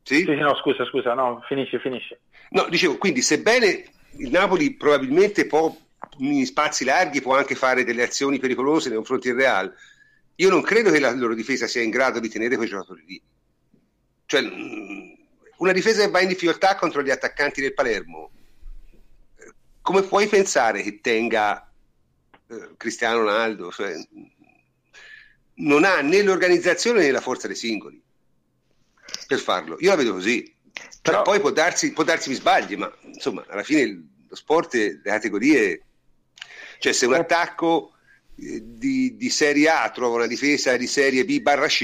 Sì? sì? no, scusa, scusa, no, finisci, finisci. No, dicevo, quindi sebbene il Napoli probabilmente può in spazi larghi può anche fare delle azioni pericolose nei confronti del Real. Io non credo che la loro difesa sia in grado di tenere quei giocatori lì. Cioè, mm, una difesa che va in difficoltà contro gli attaccanti del Palermo, come puoi pensare che tenga eh, Cristiano Ronaldo? Cioè, non ha né l'organizzazione né la forza dei singoli per farlo. Io la vedo così. Cioè, Però... poi può darsi, può darsi mi sbagli, ma insomma, alla fine lo sport, le categorie cioè se un attacco eh, di, di, Serie A trova una difesa di Serie B barra C,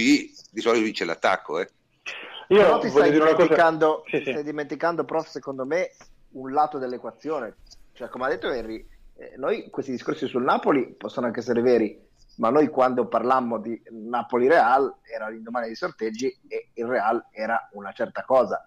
di solito vince l'attacco. Eh. Io Però ti stai dimenticando, sì, sì. stai dimenticando, prof, secondo me, un lato dell'equazione. Cioè, come ha detto Henry, eh, noi questi discorsi sul Napoli possono anche essere veri, ma noi quando parlammo di Napoli-Real era l'indomani dei sorteggi e il Real era una certa cosa.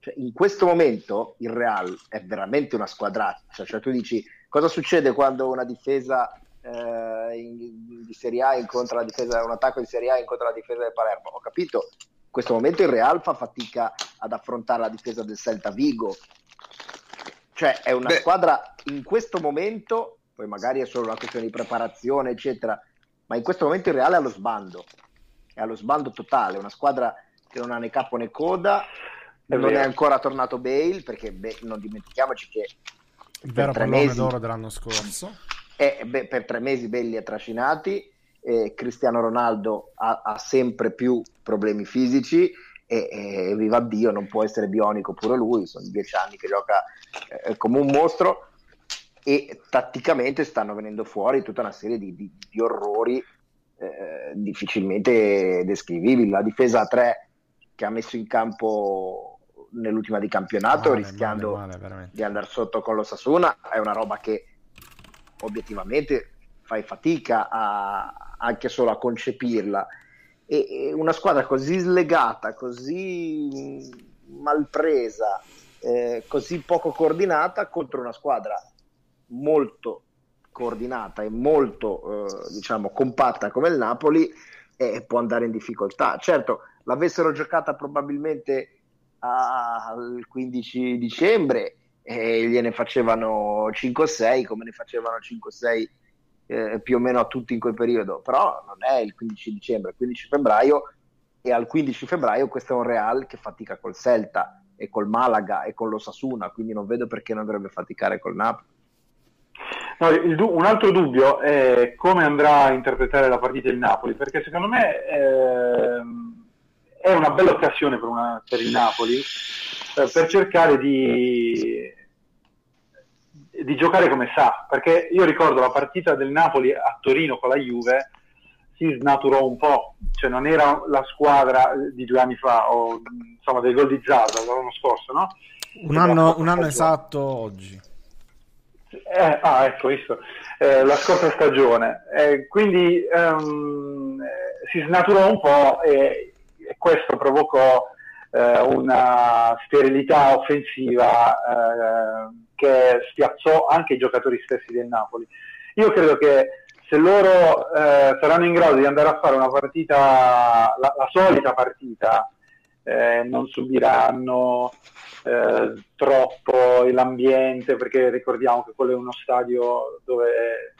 Cioè, in questo momento il Real è veramente una squadraccia, cioè tu dici Cosa succede quando una difesa eh, in, di Serie A incontra la difesa, un attacco di Serie A incontra la difesa del Palermo? Ho capito, in questo momento il Real fa fatica ad affrontare la difesa del Celta Vigo. Cioè è una Beh. squadra in questo momento, poi magari è solo una questione di preparazione, eccetera, ma in questo momento il Real è allo sbando, è allo sbando totale, una squadra che non ha né capo né coda, è non vero. è ancora tornato Bale, perché beh, non dimentichiamoci che il vero pallone mesi, d'oro dell'anno scorso. E, beh, per tre mesi belli e trascinati. Eh, Cristiano Ronaldo ha, ha, sempre più problemi fisici e, e, viva Dio non può essere bionico pure lui, sono dieci anni che gioca eh, come un mostro e tatticamente stanno venendo fuori tutta una serie di, di, di orrori eh, difficilmente descrivibili. La difesa a tre che ha messo in campo nell'ultima di campionato male, rischiando male, male, di andare sotto con lo Sasuna. È una roba che obiettivamente fai fatica a, anche solo a concepirla. E, e una squadra così slegata così malpresa eh, così poco coordinata contro una squadra molto coordinata e molto eh, diciamo compatta come il Napoli eh, può andare in difficoltà. Certo l'avessero giocata probabilmente al 15 dicembre e gliene facevano 5-6 come ne facevano 5-6 eh, più o meno a tutti in quel periodo. Però non è il 15 dicembre, è il 15 febbraio e al 15 febbraio questo è un Real che fatica col Celta e col Malaga e con lo Sasuna quindi non vedo perché non dovrebbe faticare col Napoli. No, il, un altro dubbio è come andrà a interpretare la partita il Napoli, perché secondo me eh, è una bella occasione per, una, per il Napoli eh, per cercare di, di giocare come sa, perché io ricordo la partita del Napoli a Torino con la Juve, si snaturò un po', cioè non era la squadra di due anni fa, o insomma del gol di Zada l'anno scorso, no? Un anno, un anno esatto oggi. Eh, ah, ecco, visto, eh, la scorsa stagione. Eh, quindi ehm, si snaturò un po' e, e questo provocò eh, una sterilità offensiva eh, che spiazzò anche i giocatori stessi del Napoli. Io credo che se loro eh, saranno in grado di andare a fare una partita, la, la solita partita, eh, non subiranno eh, troppo l'ambiente, perché ricordiamo che quello è uno stadio dove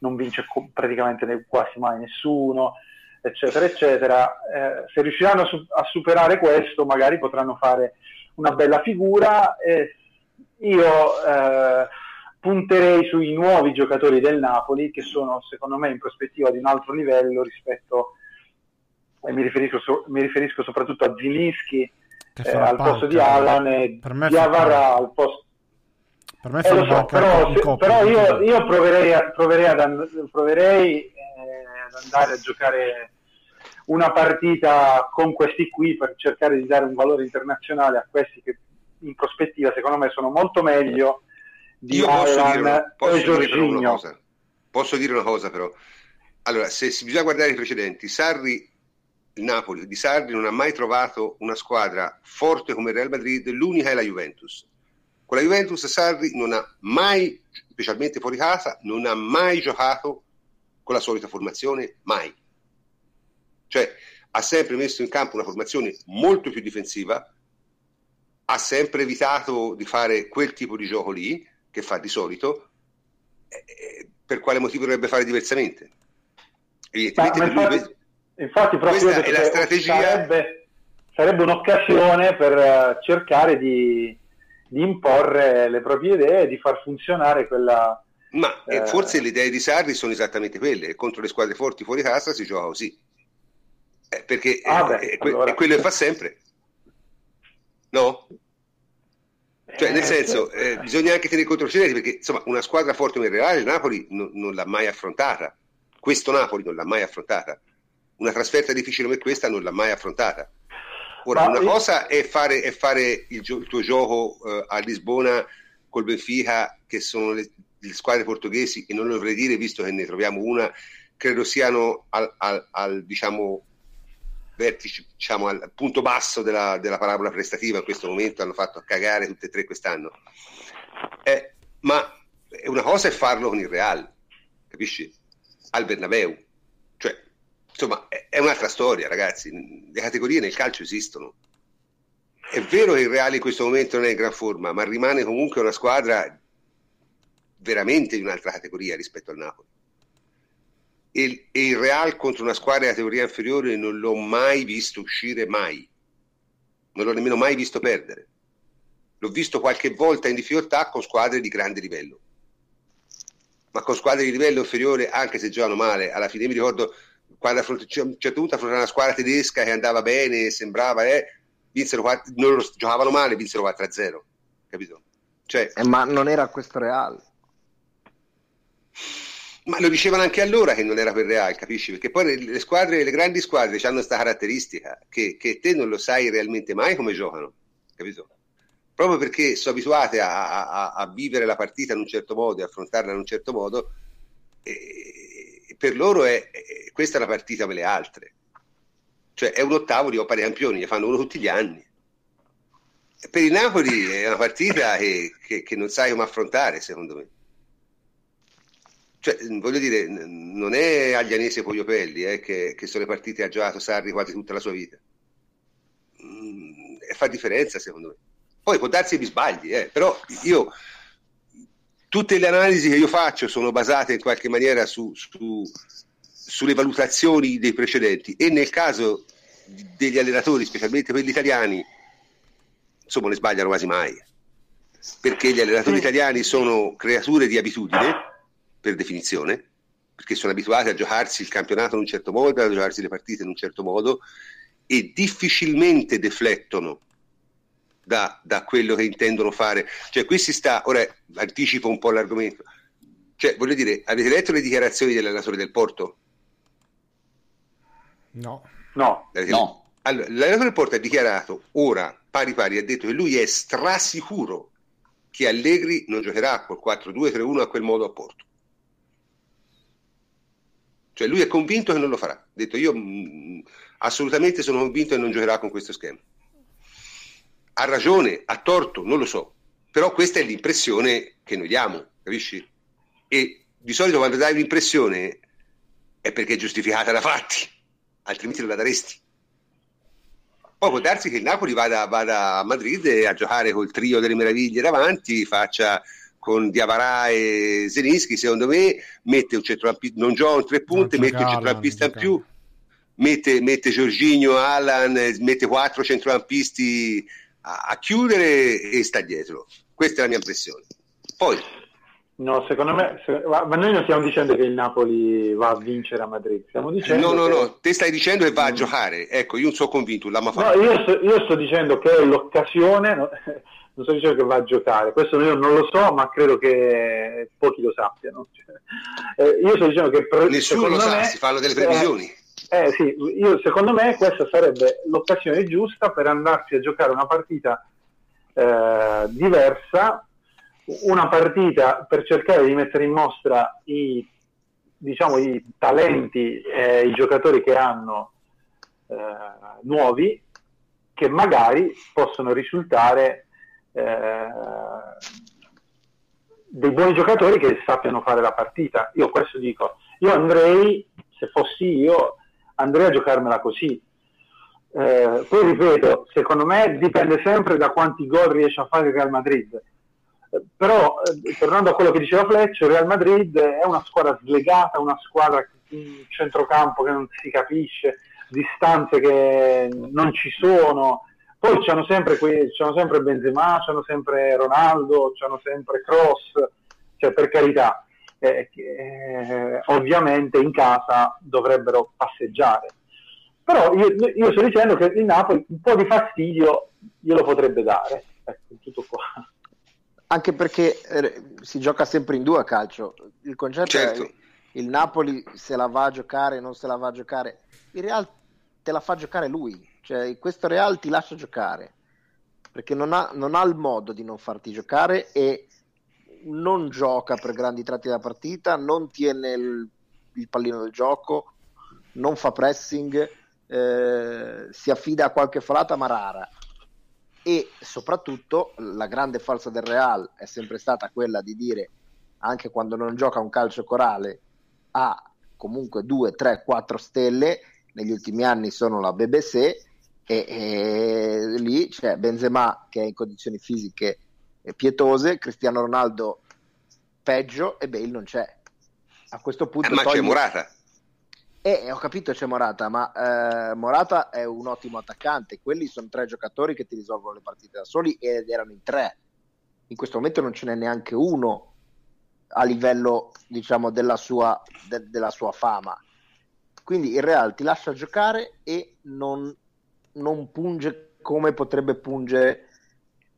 non vince praticamente quasi mai nessuno, eccetera, eccetera. Eh, se riusciranno a, su- a, superare questo, magari potranno fare una bella figura. E io eh, punterei sui nuovi giocatori del Napoli che sono secondo me in prospettiva di un altro livello rispetto, e mi riferisco, so, mi riferisco soprattutto a Zilinski eh, al posto di Alan e Diavara al posto per me eh, so, però, se, però io, io, proverei, proverei, ad, proverei eh, ad andare a giocare una partita con questi qui per cercare di dare un valore internazionale a questi che in prospettiva secondo me sono molto meglio di Io posso Alan una cosa. Posso dire una cosa però. Allora, se si bisogna guardare i precedenti, Sarri, il Napoli di Sarri non ha mai trovato una squadra forte come il Real Madrid, l'unica è la Juventus. Con la Juventus Sarri non ha mai, specialmente fuori casa, non ha mai giocato con la solita formazione, mai. Cioè, ha sempre messo in campo una formazione molto più difensiva, ha sempre evitato di fare quel tipo di gioco lì, che fa di solito, eh, per quale motivo dovrebbe fare diversamente? Evidentemente infatti, lui, infatti questa è la strategia. Sarebbe, sarebbe un'occasione per eh, cercare di, di, imporre le proprie idee e di far funzionare quella. Ma eh, forse le idee di Sarri sono esattamente quelle, contro le squadre forti fuori casa si gioca così. Eh, perché ah, beh, è, allora... è quello che fa sempre. No? Cioè, nel eh, senso, eh, bisogna anche tenere conto precedenti perché insomma, una squadra forte come il Reale, il Napoli non, non, l'ha mai affrontata. Questo Napoli non l'ha mai affrontata. Una trasferta difficile come questa non l'ha mai affrontata. Ora, Ma una io... cosa è fare, è fare il, gio- il, tuo gioco eh, a Lisbona col Benfica, che sono le, le, squadre portoghesi, e non lo dovrei dire visto che ne troviamo una, credo siano al, al, al diciamo, vertice, diciamo, al punto basso della, della, parabola prestativa in questo momento, hanno fatto cagare tutte e tre quest'anno. Eh, ma una cosa è farlo con il Real, capisci? Al Bernabeu. Cioè, insomma, è, è un'altra storia, ragazzi. Le categorie nel calcio esistono. È vero che il Real in questo momento non è in gran forma, ma rimane comunque una squadra veramente di un'altra categoria rispetto al Napoli. E, e il Real contro una squadra di categoria inferiore non l'ho mai visto uscire mai. Non l'ho nemmeno mai visto perdere. L'ho visto qualche volta in difficoltà con squadre di grande livello. Ma con squadre di livello inferiore anche se giocano male alla fine mi ricordo quando a un certo punto affrontare una squadra tedesca che andava bene sembrava eh, vinsero 4, non giocavano male vinsero 4-0 capito? Cioè, eh, ma non era questo Real ma lo dicevano anche allora che non era per Real, capisci? Perché poi le squadre, le grandi squadre hanno questa caratteristica che, che, te non lo sai realmente mai come giocano, capito? Proprio perché sono abituate a, a, a vivere la partita in un certo modo e affrontarla in un certo modo, per loro è, è, questa è una partita come le altre. Cioè è un ottavo di Coppa dei Campioni, ne fanno uno tutti gli anni. Per il Napoli è una partita che, che, che non sai come affrontare, secondo me. Cioè, voglio dire, non è Aglianese e Pogliopelli eh, che, che, sono le partite ha giocato Sarri quasi tutta la sua vita. Mm, fa differenza, secondo me. Poi può darsi che mi sbagli, eh, però io tutte le analisi che io faccio sono basate in qualche maniera su, su, sulle valutazioni dei precedenti e nel caso degli allenatori, specialmente quelli italiani, insomma, ne sbagliano quasi mai. Perché gli allenatori italiani sono creature di abitudine per definizione, perché sono abituati a giocarsi il campionato in un certo modo, a giocarsi le partite in un certo modo e difficilmente deflettono da, da, quello che intendono fare. Cioè, qui si sta, ora anticipo un po' l'argomento. Cioè, voglio dire, avete letto le dichiarazioni dell'allenatore del Porto? No. No. no. Allora, l'allenatore del Porto ha dichiarato, ora, pari pari, ha detto che lui è strasicuro che Allegri non giocherà col 4-2-3-1 a quel modo a Porto. Cioè lui è convinto che non lo farà. Ha detto io mh, mm, assolutamente sono convinto che non giocherà con questo schema. Ha ragione, ha torto, non lo so. Però questa è l'impressione che noi diamo, capisci? E di solito quando dai un'impressione è perché è giustificata da fatti, altrimenti non la daresti. Poi può darsi che il Napoli vada, vada a Madrid a giocare col trio delle meraviglie davanti, faccia con Diavarà e Zelinski, secondo me mette un centrocampista, non gioca un tre punti, mette un centrocampista in più, mette, mette Giorginio, Alan, mette quattro centrocampisti a, a chiudere e sta dietro. Questa è la mia impressione. Poi No, secondo me, ma noi non stiamo dicendo che il Napoli va a vincere a Madrid, stiamo dicendo. No, no, che... no, te stai dicendo che va a mm. giocare. Ecco, io non sono convinto. No, io sto, io sto, dicendo che è l'occasione, no? Non sto dicendo che va a giocare, questo io non lo so, ma credo che pochi lo sappiano. Cioè, eh, io sto dicendo che. Nessuno lo sa, me, si fanno delle previsioni. Eh, eh, sì, io, secondo me questa sarebbe l'occasione giusta per andarsi a giocare una partita eh, diversa una partita per cercare di mettere in mostra i, diciamo, i talenti i giocatori che hanno eh, nuovi che magari possono risultare eh, dei buoni giocatori che sappiano fare la partita. Io questo dico, io andrei, se fossi io, andrei a giocarmela così. Eh, poi ripeto, secondo me dipende sempre da quanti gol riesce a fare il Real Madrid però eh, tornando a quello che diceva Fletcher, Real Madrid è una squadra slegata, una squadra in centrocampo che non si capisce, distanze che non ci sono. Poi c'hanno sempre, que- c'hanno sempre Benzema, c'hanno sempre Ronaldo, c'hanno sempre Cross, cioè per carità, eh, eh, ovviamente in casa dovrebbero passeggiare. Però io, io sto dicendo che il Napoli un po' di fastidio glielo potrebbe dare. Ecco, tutto qua anche perché eh, si gioca sempre in due a calcio. Il concetto certo. è il Napoli se la va a giocare, non se la va a giocare. Il Real te la fa giocare lui, cioè questo Real ti lascia giocare perché non ha, non ha il modo di non farti giocare e non gioca per grandi tratti della partita, non tiene il, il pallino del gioco, non fa pressing, eh, si affida a qualche folata ma rara. E soprattutto la grande falsa del Real è sempre stata quella di dire anche quando non gioca un calcio corale ha comunque 2, 3, 4 stelle negli ultimi anni sono la BBC e, e lì c'è Benzema che è in condizioni fisiche pietose Cristiano Ronaldo peggio e Bale non c'è a questo punto eh, ma togli... c'è Morata eh, ho capito c'è Morata, ma eh, Morata è un ottimo attaccante. Quelli sono tre giocatori che ti risolvono le partite da soli ed erano in tre. In questo momento non ce n'è neanche uno a livello, diciamo, della sua, de- della sua fama. Quindi il Real ti lascia giocare e non, non punge come potrebbe pungere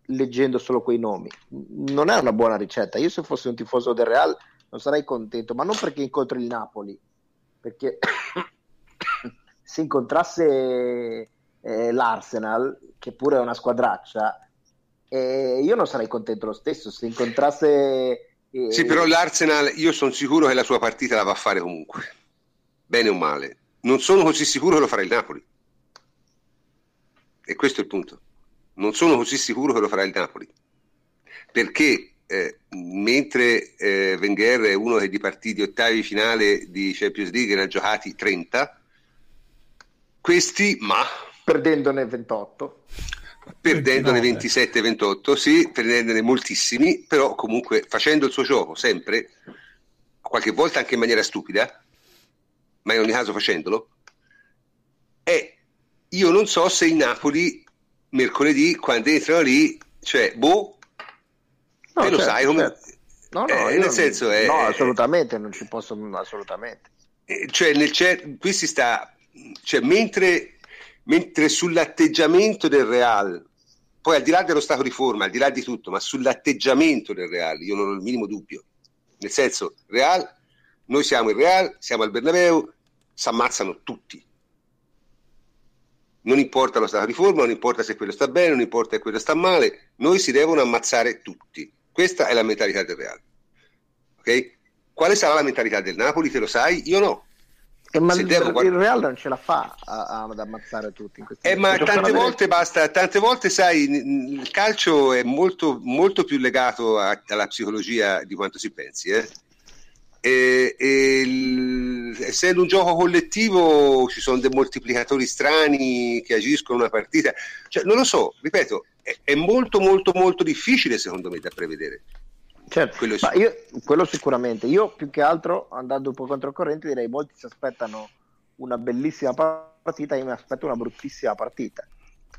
leggendo solo quei nomi. Non è una buona ricetta. Io se fossi un tifoso del Real non sarei contento, ma non perché incontri il Napoli, perché [COUGHS] se incontrasse eh, l'Arsenal, che pure è una squadraccia, eh, io non sarei contento lo stesso. Se incontrasse... Eh... Sì, però l'Arsenal io sono sicuro che la sua partita la va a fare comunque, bene o male. Non sono così sicuro che lo farà il Napoli. E questo è il punto. Non sono così sicuro che lo farà il Napoli. Perché eh, mentre eh, Wenger è uno che di partiti ottavi finale di Champions League ne ha giocati 30, questi ma... Perdendone 28. Perdendone 27-28, sì, perdendone moltissimi, però comunque facendo il suo gioco sempre, qualche volta anche in maniera stupida, ma in ogni caso facendolo, e io non so se il Napoli mercoledì, quando entrano lì, cioè, boh, No, certo, lo sai come... Certo. No, no, eh, nel senso è... No, assolutamente, non ci posso... assolutamente. Eh, cioè, nel, cioè, qui si sta... Cioè, mentre, mentre sull'atteggiamento del Real poi al di là dello stato di forma, al di là di tutto, ma sull'atteggiamento del Real, io non ho il minimo dubbio. Nel senso, Real, noi siamo il Real, siamo al Bernabeu, si ammazzano tutti. Non importa lo stato di forma, non importa se quello sta bene, non importa se quello sta male, noi si devono ammazzare tutti. Questa è la mentalità del Real. Ok? Quale sarà la mentalità del Napoli? Te lo sai? Io no. Eh, ma il, devo... il, Real non ce la fa a, a, ad ammazzare tutti. eh, ma tante volte basta, tante volte sai, il calcio è molto, molto più legato a, alla psicologia di quanto si pensi. Eh? E, e il, essendo un gioco collettivo ci sono dei moltiplicatori strani che agiscono una partita. Cioè, non lo so, ripeto, è, è molto molto molto difficile secondo me da prevedere. Certo, quello, sic- io, quello, sicuramente. Io più che altro, andando un po' controcorrente, direi molti si aspettano una bellissima partita, io mi aspetto una bruttissima partita,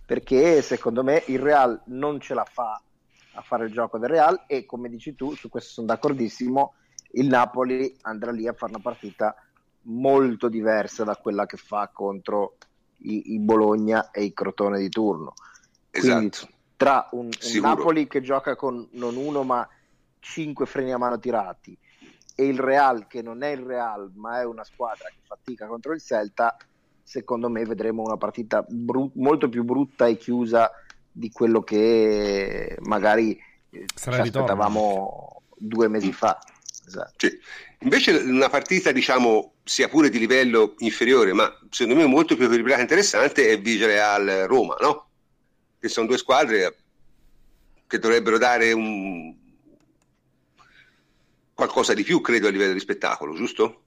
perché secondo me il Real non ce la fa a fare il gioco del Real e come dici tu, su questo sono d'accordissimo, il Napoli andrà lì a fare una partita molto diversa da quella che fa contro i, i Bologna e i Crotone di turno. Quindi esatto. tra un, un Napoli che gioca con non uno ma 5 freni a mano tirati e il Real che non è il Real ma è una squadra che fatica contro il Celta, secondo me vedremo una partita bru- molto più brutta e chiusa di quello che magari eh, ci aspettavamo due mesi fa. Esatto. Sì. Invece una partita, diciamo, sia pure di livello inferiore, ma secondo me molto più equilibrata e interessante è Vigile al Roma, no? Che sono due squadre che dovrebbero dare un, qualcosa di più, credo, a livello di spettacolo, giusto?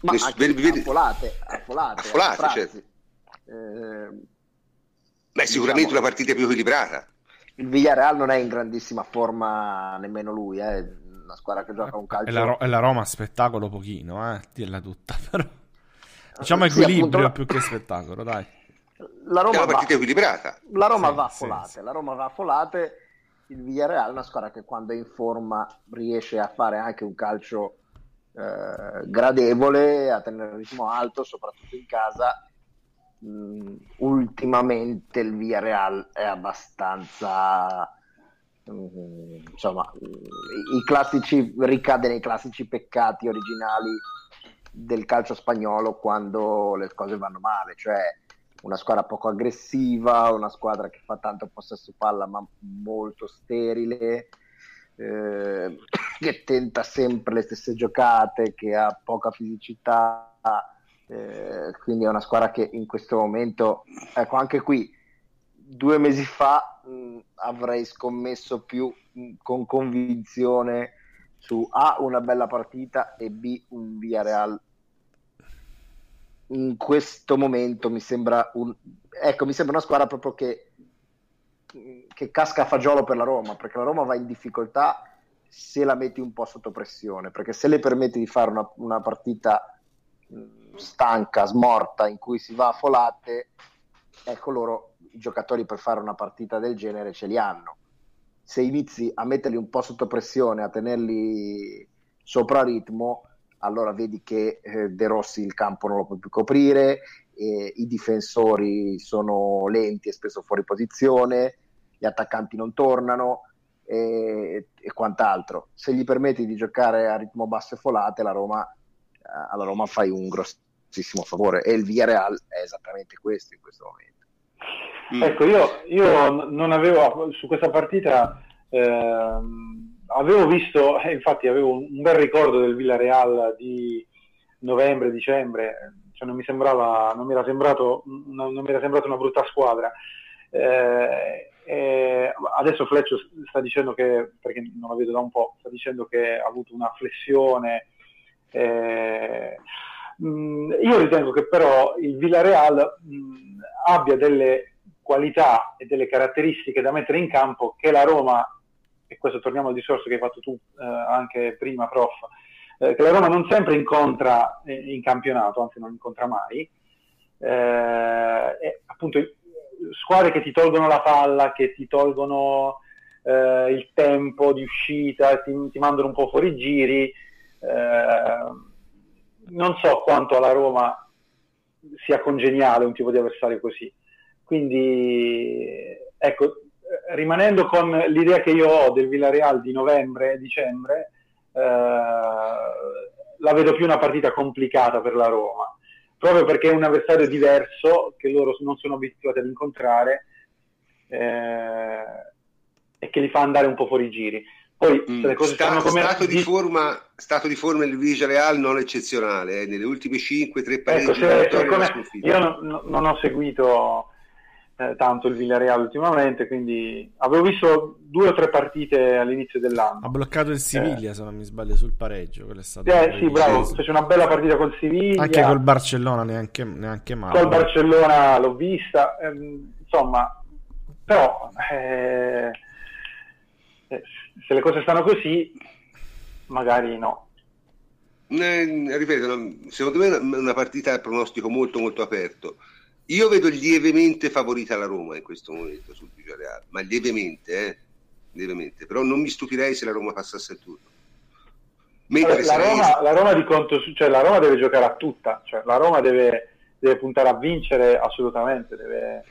Ma Ness- anche vedi, vedi... affolate, affolate, affolate certo. eh, Beh, sicuramente diciamo, una partita più equilibrata. Il Villarreal non è in grandissima forma nemmeno lui, è eh. una squadra che gioca un calcio. E la, e la Roma spettacolo pochino, eh, dirla tutta, [LAUGHS] però. Diciamo equilibrio sì, più che spettacolo, dai. La Roma è una partita va, equilibrata. La Roma sì, va a folate, sì, la Roma va a folate il Villarreal è una squadra che quando è in forma riesce a fare anche un calcio eh, gradevole, a tenere il ritmo alto, soprattutto in casa. Mm, ultimamente il Villarreal è abbastanza mm, insomma i classici ricade nei classici peccati originali del calcio spagnolo quando le cose vanno male, cioè una squadra poco aggressiva, una squadra che fa tanto possesso palla ma molto sterile, eh, [COUGHS] che tenta sempre le stesse giocate, che ha poca fisicità, eh, quindi è una squadra che in questo momento, ecco anche qui, due mesi fa mh, avrei scommesso più mh, con convinzione su A una bella partita e B un Via Real in questo momento mi sembra un, ecco, mi sembra una squadra proprio che, che casca a fagiolo per la Roma, perché la Roma va in difficoltà se la metti un po' sotto pressione, perché se le permetti di fare una, una partita stanca, smorta, in cui si va a folate, ecco loro i giocatori per fare una partita del genere ce li hanno. Se inizi a metterli un po' sotto pressione, a tenerli sopra ritmo, allora vedi che eh, De Rossi il campo non lo può più coprire, eh, i difensori sono lenti e spesso fuori posizione, gli attaccanti non tornano e, e quant'altro. Se gli permetti di giocare a ritmo basso e folate, la Roma, eh, alla Roma fai un grossissimo favore e il Villarreal è esattamente questo in questo momento. Mm. Ecco, io, io non avevo su questa partita... Ehm avevo visto, eh, infatti avevo un bel ricordo del Villarreal di novembre, dicembre, cioè non mi sembrava, non mi era sembrato, non, non mi era sembrato una brutta squadra. Eh, adesso Fleccio sta dicendo che, perché non la vedo da un po', sta dicendo che ha avuto una flessione. Eh, mh, mm, io ritengo che però il Villarreal mh, mm, abbia delle qualità e delle caratteristiche da mettere in campo che la Roma e questo torniamo al discorso che hai fatto tu eh, anche prima, prof, eh, che la Roma non sempre incontra in campionato, anzi non incontra mai, eh, appunto squadre che ti tolgono la palla, che ti tolgono eh, il tempo di uscita, ti, ti, mandano un po' fuori giri, eh, non so quanto alla Roma sia congeniale un tipo di avversario così. Quindi, ecco, rimanendo con l'idea che io ho del Villarreal di novembre e dicembre, eh, la vedo più una partita complicata per la Roma, proprio perché è un avversario diverso che loro non sono abituati ad incontrare eh, e che li fa andare un po' fuori giri. Poi mm, le cose stato, come... stato, di forma, stato di forma del Villarreal non eccezionale, eh, nelle ultime 5-3 pareggi ecco, se come... Io non, non ho seguito eh, tanto il Villarreal ultimamente, quindi avevo visto due o tre partite all'inizio dell'anno. Ha bloccato il Siviglia, eh. se non mi sbaglio, sul pareggio. È stato eh sì, bravo, fece una bella partita col Siviglia. Anche col Barcellona, neanche, neanche male. Col Barcellona l'ho vista, ehm, insomma, però eh, eh, se le cose stanno così, magari no. Eh, ripeto, secondo me è una partita a pronostico molto molto aperto io vedo lievemente favorita la Roma in questo momento sul Villarreal, ma lievemente, eh? lievemente, però non mi stupirei se la Roma passasse il turno. Mentre la, Roma, la, Roma, di conto, cioè la Roma deve giocare a tutta, cioè la Roma deve, deve puntare a vincere assolutamente. Deve,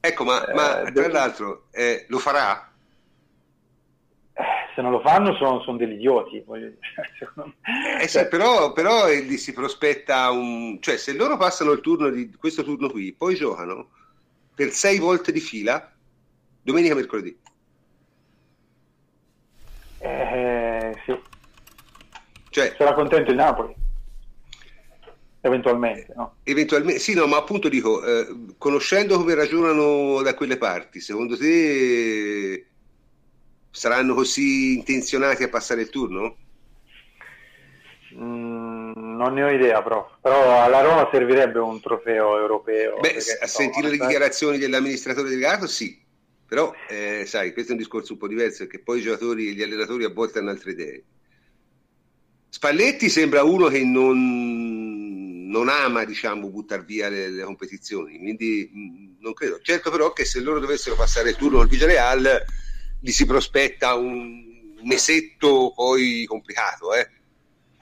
ecco, ma, eh, ma tra deve... l'altro eh, lo farà? Se non lo fanno sono, sono degli idioti. [LAUGHS] Eh sì, però, però gli si prospetta un... cioè se loro passano il turno di questo turno qui, poi giocano per sei volte di fila, domenica e mercoledì. Eh, sì. Cioè, Sarà contento il Napoli. Eventualmente, no? Eventualmente, sì, no, ma appunto dico, eh, conoscendo come ragionano da quelle parti, secondo te saranno così intenzionati a passare il turno? Mm, non ne ho idea, però. però alla Roma servirebbe un trofeo europeo. Beh, perché, a sentire le dichiarazioni dell'amministratore delegato, sì. Però, eh, sai, questo è un discorso un po' diverso, perché poi i giocatori e gli allenatori a volte hanno altre idee. Spalletti sembra uno che non, non ama, diciamo, buttare via le, le competizioni, quindi mh, mm, non credo. Certo però che se loro dovessero passare il turno al Vigiareal gli si prospetta un mesetto poi complicato, eh?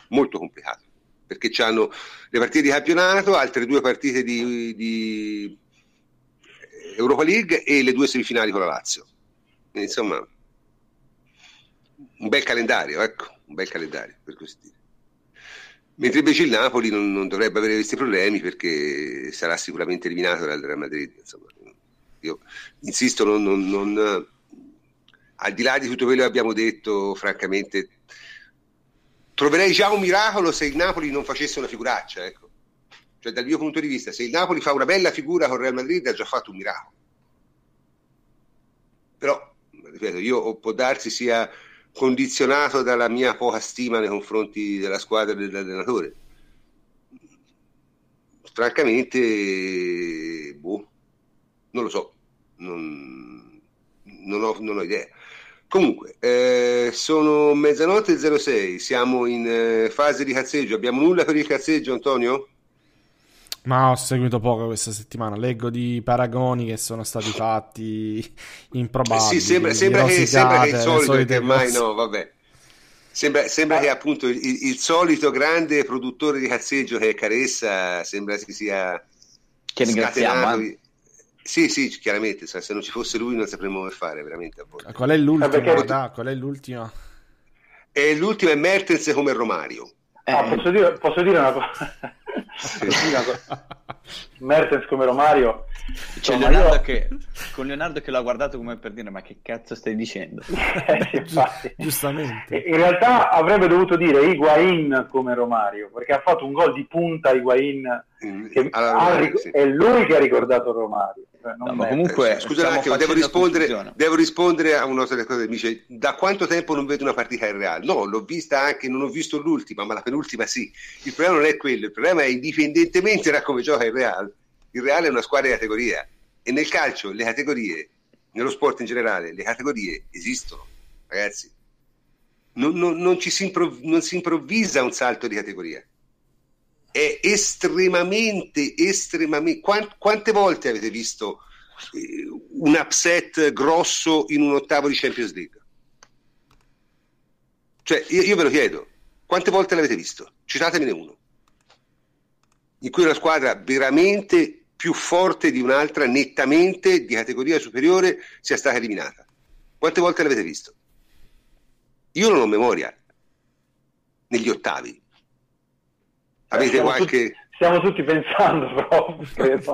molto complicato, perché hanno le partite di campionato, altre due partite di, di Europa League e le due semifinali con la Lazio. Insomma, un bel calendario, ecco, un bel calendario per così dire. Mentre invece il Napoli non, non, dovrebbe avere questi problemi perché sarà sicuramente eliminato dal Real Madrid. Insomma, io insisto, non, non, non al di là di tutto quello che abbiamo detto, francamente, troverei già un miracolo se il Napoli non facesse una figuraccia. Ecco. Cioè, dal mio punto di vista, se il Napoli fa una bella figura con Real Madrid, ha già fatto un miracolo. Però, ripeto, io può darsi sia condizionato dalla mia poca stima nei confronti della squadra e dell'allenatore. Francamente, boh, non lo so, non, non, ho, non ho idea. Comunque, eh, sono mezzanotte 06, siamo in eh, fase di cazzeggio. Abbiamo nulla per il cazzeggio, Antonio? Ma ho seguito poco questa settimana. Leggo di paragoni che sono stati fatti improbabili. Eh sì, sembra, sembra, che, sembra che il solito, che ormai no, vabbè. Sembra, sembra che appunto il, il, solito grande produttore di cazzeggio che è Caressa sembra che sia che ringraziamo. Eh? Sì, sì, chiaramente, se non ci fosse lui non sapremmo come fare veramente a volte. Qual è l'ultimo? Perché... Qual è l'ultimo? E l'ultimo è Mertens come Romario. Ah, posso, dire, posso dire una cosa? Sì. [LAUGHS] Mertens come Romario c'è Leonardo io... che, con Leonardo che l'ha guardato come per dire ma che cazzo stai dicendo [LAUGHS] eh, giustamente in realtà avrebbe dovuto dire Higuain come Romario perché ha fatto un gol di punta Higuain mm, che allora, ric- sì. è lui che ha ricordato Romario no, ma comunque scusa un attimo devo rispondere, devo rispondere, a una delle cose mi dice da quanto tempo non vedo una partita in Real? No l'ho vista anche non ho visto l'ultima ma la penultima sì. Il problema non è quello il problema è indipendentemente da come gioca il Real. Il Real è una squadra di categoria e nel calcio le categorie, nello sport in generale, le categorie esistono, ragazzi. Non, non, non, si, improv- non si improvvisa un salto di categoria. È estremamente, estremamente... Quant- quante volte avete visto eh, un upset grosso in un ottavo di Champions League? Cioè, io, io ve lo chiedo, quante volte l'avete visto? Citatemene uno in cui una squadra veramente più forte di un'altra, nettamente di categoria superiore, sia stata eliminata. Quante volte l'avete visto? Io non ho memoria. Negli ottavi. Avete stiamo qualche... Tutti, stiamo tutti pensando, [LAUGHS] però.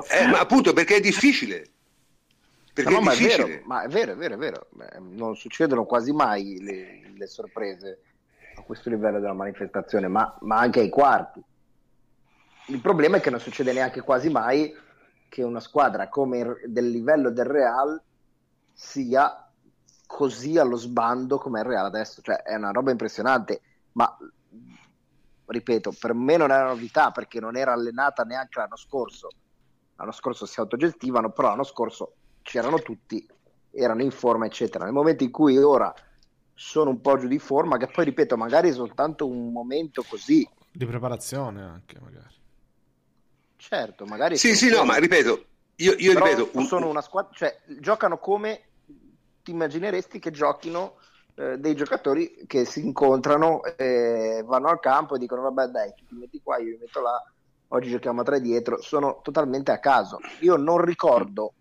Eh, ma appunto perché è difficile. Perché No, è ma, è difficile. vero, ma è vero, è vero, è vero. Non succedono quasi mai le, le sorprese a questo livello della manifestazione, ma, ma anche ai quarti. Il problema è che non succede neanche quasi mai che una squadra come il- del livello del Real sia così allo sbando come il Real adesso. Cioè, è una roba impressionante, ma ripeto, per me non è una novità perché non era allenata neanche l'anno scorso. L'anno scorso si autogestivano, però l'anno scorso c'erano tutti, erano in forma, eccetera. Nel momento in cui ora sono un po' giù di forma, che poi ripeto, magari è soltanto un momento così, Di preparazione anche, magari. certo, magari Sì, sì, no, ma ripeto, io, io ripeto, un- sono una squadra, cioè giocano come ti immagineresti che giochino eh, dei giocatori che si incontrano, eh, vanno al campo e dicono vabbè dai, tu ti metti qua, io mi metto là, oggi giochiamo a tre dietro, sono totalmente a caso. Io non ricordo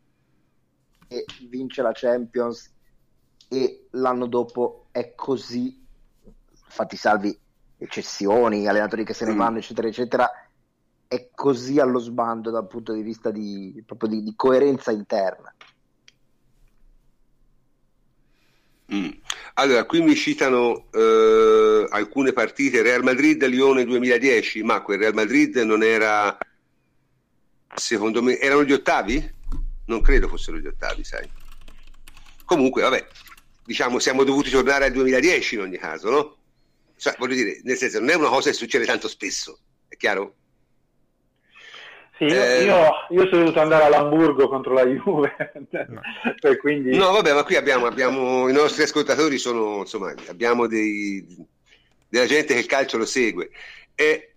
che vince la Champions e l'anno dopo è così, fatti salvi eccessioni, allenatori che se ne Mm. vanno, eccetera, eccetera, è così allo sbando dal punto di vista di, proprio di, di coerenza interna. Mm. Allora, qui mi citano eh, alcune partite, Real Madrid-Lione 2010, ma quel Real Madrid non era, secondo me, erano gli ottavi? Non credo fossero gli ottavi, sai. Comunque, vabbè, diciamo, siamo dovuti tornare al 2010 in ogni caso, no? Cioè, voglio dire, nel senso, non è una cosa che succede tanto spesso, è chiaro? Sì, io, Eh. io, io sono dovuto andare all'Hamburgo contro la Juve, [LAUGHS] e quindi No, vabbè, ma qui abbiamo, abbiamo i nostri ascoltatori sono, insomma, abbiamo dei, della gente che il calcio lo segue. E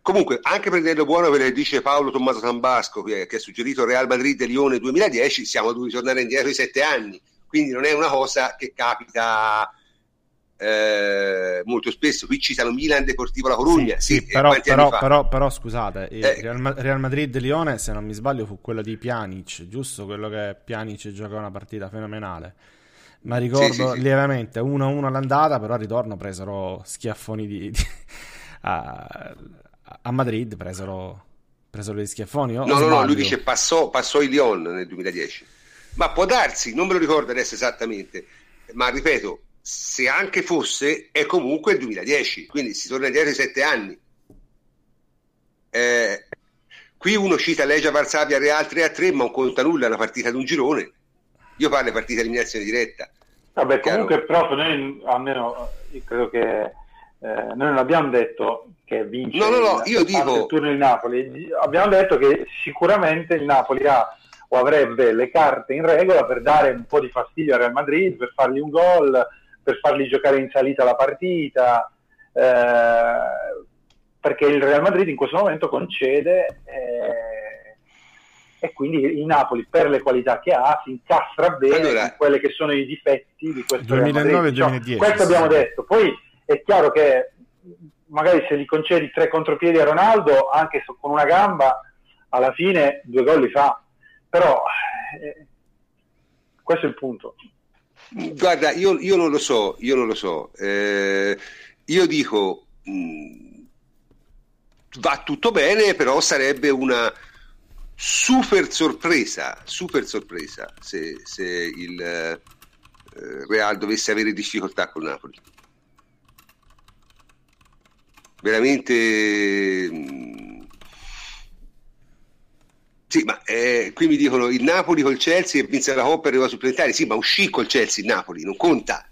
comunque, anche prenderlo buono quello che dice Paolo Tommaso Tambasco, che, che ha suggerito Real Madrid e Lione 2010, siamo dovuti tornare indietro di sette anni, quindi non è una cosa che capita eh, molto spesso. Qui citano Milan Deportivo La Corugna. Sì, sì, sì, però, però, però, però, scusate, Eh. Real, Ma- Real Madrid-Lione, se non mi sbaglio, fu quello di Pjanic, giusto? Quello che Pjanic giocò una partita fenomenale. Ma ricordo Sì, lievemente 1-1 all'andata, però al ritorno presero schiaffoni di, di- a, a Madrid, presero, presero degli schiaffoni. No, no, no, sbaglio? lui dice passò, passò il Lyon nel 2010. Ma può darsi, non me lo ricordo adesso esattamente, ma ripeto, se anche fosse, è comunque il 2010, quindi si torna indietro di sette anni. Eh, qui uno cita Legia Varsavia Real 3 a 3, ma non conta nulla, è una partita di un girone. Io parlo di partita di eliminazione diretta. Vabbè, comunque, prof, noi almeno io credo che eh, noi non abbiamo detto che vince No, no, no, il, io dico- il turno di Napoli, abbiamo detto che sicuramente il Napoli ha o avrebbe le carte in regola per dare un po' di fastidio al Real Madrid, per fargli un gol, per fargli giocare in salita la partita, eh, perché il Real Madrid in questo momento concede eh, e quindi il Napoli per le qualità che ha si incastra bene Allora- in quelli che sono i difetti di questo Real Madrid. 2009 e Diciamo, 2010, questo sì. abbiamo detto. Poi è chiaro che magari se gli concedi tre contropiedi a Ronaldo, anche con una gamba, alla fine due gol li fa. Però eh, questo è il punto. Guarda, io, io non lo so, io non lo so. Eh, io dico, mh, va tutto bene, però sarebbe una super sorpresa, super sorpresa se, se il eh, Real dovesse avere difficoltà con Napoli. Veramente... mh, sì, ma eh, qui mi dicono il Napoli col Chelsea e vinse la Coppa e arrivò supplementare. Sì, ma uscì col Chelsea il Napoli, non conta.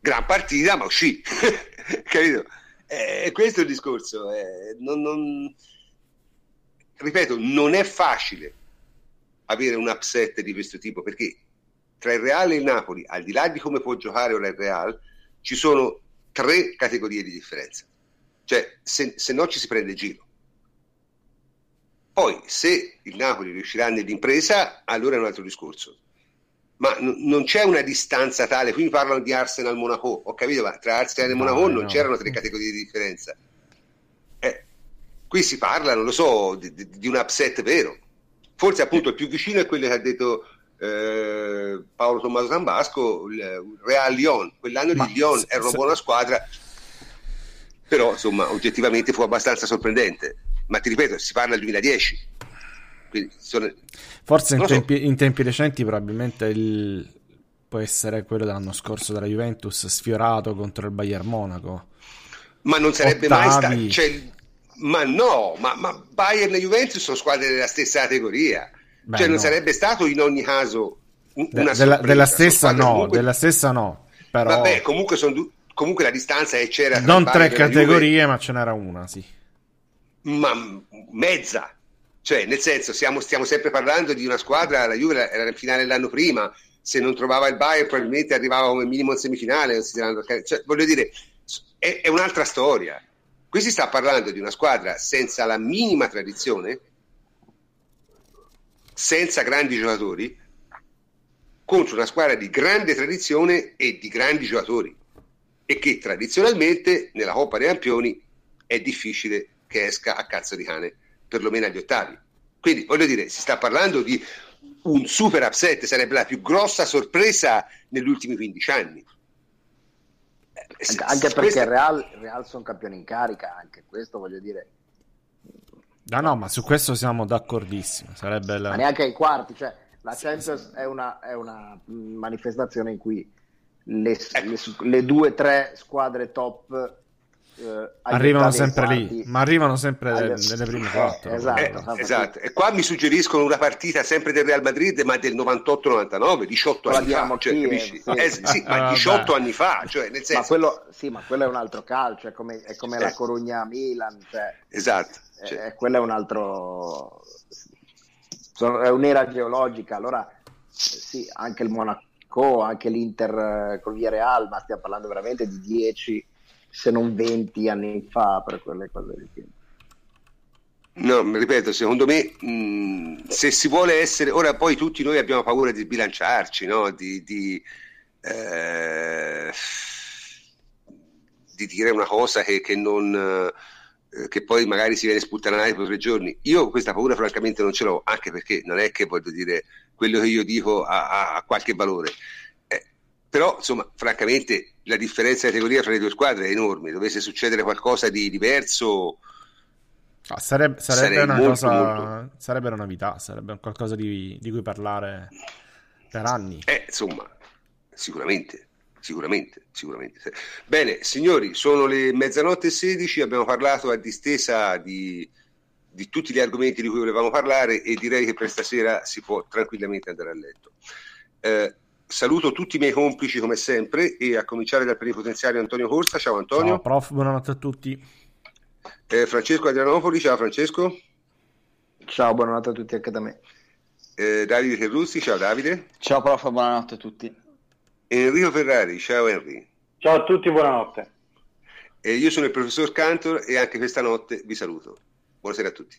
Gran partita, ma uscì. [LAUGHS] Capito? Eh, questo è il discorso. eh, non- non- Ripeto, non è facile avere un upset di questo tipo perché tra il Real e il Napoli, al di là di come può giocare ora il Real, ci sono tre categorie di differenza. Cioè, se, se no ci si prende giro. Poi, se il Napoli riuscirà nell'impresa, allora è un altro discorso. Ma n- non c'è una distanza tale. Qui mi parlano di Arsenal Monaco. Ho capito, ma tra Arsenal e No, Monaco non no. c'erano tre categorie di differenza. Eh, qui si parla, non lo so, di, di, di un upset vero. Forse appunto il più vicino è quello che ha detto eh, Paolo Tommaso Zambasco, il Real Lyon. Quell'anno Ma, di Lyon era una buona squadra, però insomma oggettivamente fu abbastanza sorprendente. Ma ti ripeto, si parla del 2010. Sono... Forse in tempi, so. in tempi, recenti probabilmente il... può essere quello dell'anno scorso della Juventus sfiorato contro il Bayern Monaco. Ma non sarebbe Ottavi. mai stato... Cioè, ma no, ma, ma, Bayern e Juventus sono squadre della stessa categoria. Beh, cioè non no. sarebbe stato in ogni caso una De, della, della, stessa no, comunque... della stessa no. Però... Vabbè, comunque, du... comunque la distanza è c'era. Non tre categorie, Juve... ma ce n'era una, sì. Ma mezza. Cioè, nel senso, siamo, stiamo sempre parlando di una squadra, la Juve era nel finale l'anno prima, se non trovava il Bayern probabilmente arrivava come minimo in semifinale, cioè, voglio dire, è, è un'altra storia. Qui si sta parlando di una squadra senza la minima tradizione, senza grandi giocatori, contro una squadra di grande tradizione e di grandi giocatori e che tradizionalmente nella Coppa dei Campioni è difficile che esca a cazzo di cane, perlomeno agli ottavi. Quindi voglio dire, si sta parlando di un super upset, sarebbe la più grossa sorpresa negli ultimi 15 anni. Anche, anche perché il Real, Real sono campioni in carica, anche questo voglio dire. No, no, ma su questo siamo d'accordissimo. Sarebbe la... Ma neanche ai quarti, cioè la Champions è una, è una manifestazione in cui le, ecco. le, le due o tre squadre top eh, arrivano sempre lì, ma arrivano sempre alle... nelle prime quattro. Eh, esatto, eh, esatto. E qua mi suggeriscono una partita sempre del Real Madrid, ma del 98-99, 18 anni fa. Cioè? Sì, eh, sì, ma 18 anni fa, cioè, nel senso... ma, quello, sì, ma quello è un altro calcio, è come, è come la Corugna-Milan. Cioè, esatto. Cioè. quello è un altro... è un'era geologica, allora sì, anche il Monaco, anche l'Inter con via Real, ma stiamo parlando veramente di 10 se non 20 anni fa per quelle cose lì. No, ripeto, secondo me mh, se si vuole essere, ora poi tutti noi abbiamo paura di sbilanciarci, no? di, di, eh, di, dire una cosa che, che, non, eh, che poi magari si viene sputtanare per tre giorni. Io questa paura francamente non ce l'ho, anche perché non è che voglio dire quello che io dico ha, ha qualche valore. Però, insomma, francamente, la differenza di categoria fra le due squadre è enorme. Dovesse succedere qualcosa di diverso, ah, sarebbe, sarebbe, una molto, cosa, molto... sarebbe una novità, sarebbe qualcosa di, di cui parlare per anni. Eh, insomma, sicuramente, sicuramente, sicuramente. Bene, signori, sono le mezzanotte e 16, abbiamo parlato a distesa di, di tutti gli argomenti di cui volevamo parlare e direi che per stasera si può tranquillamente andare a letto. Eh, saluto tutti i miei complici come sempre e a cominciare dal plenipotenziario Antonio Corsa. Ciao Antonio. Ciao prof, buonanotte a tutti. Eh, Francesco Adrianopoli, ciao Francesco. Ciao, buonanotte a tutti anche da me. Eh, Davide Terruzzi, ciao Davide. Ciao prof, buonanotte a tutti. Enrico Ferrari, ciao Henry. Ciao a tutti, buonanotte. E io sono il professor Cantor e anche questa notte vi saluto. Buonasera a tutti.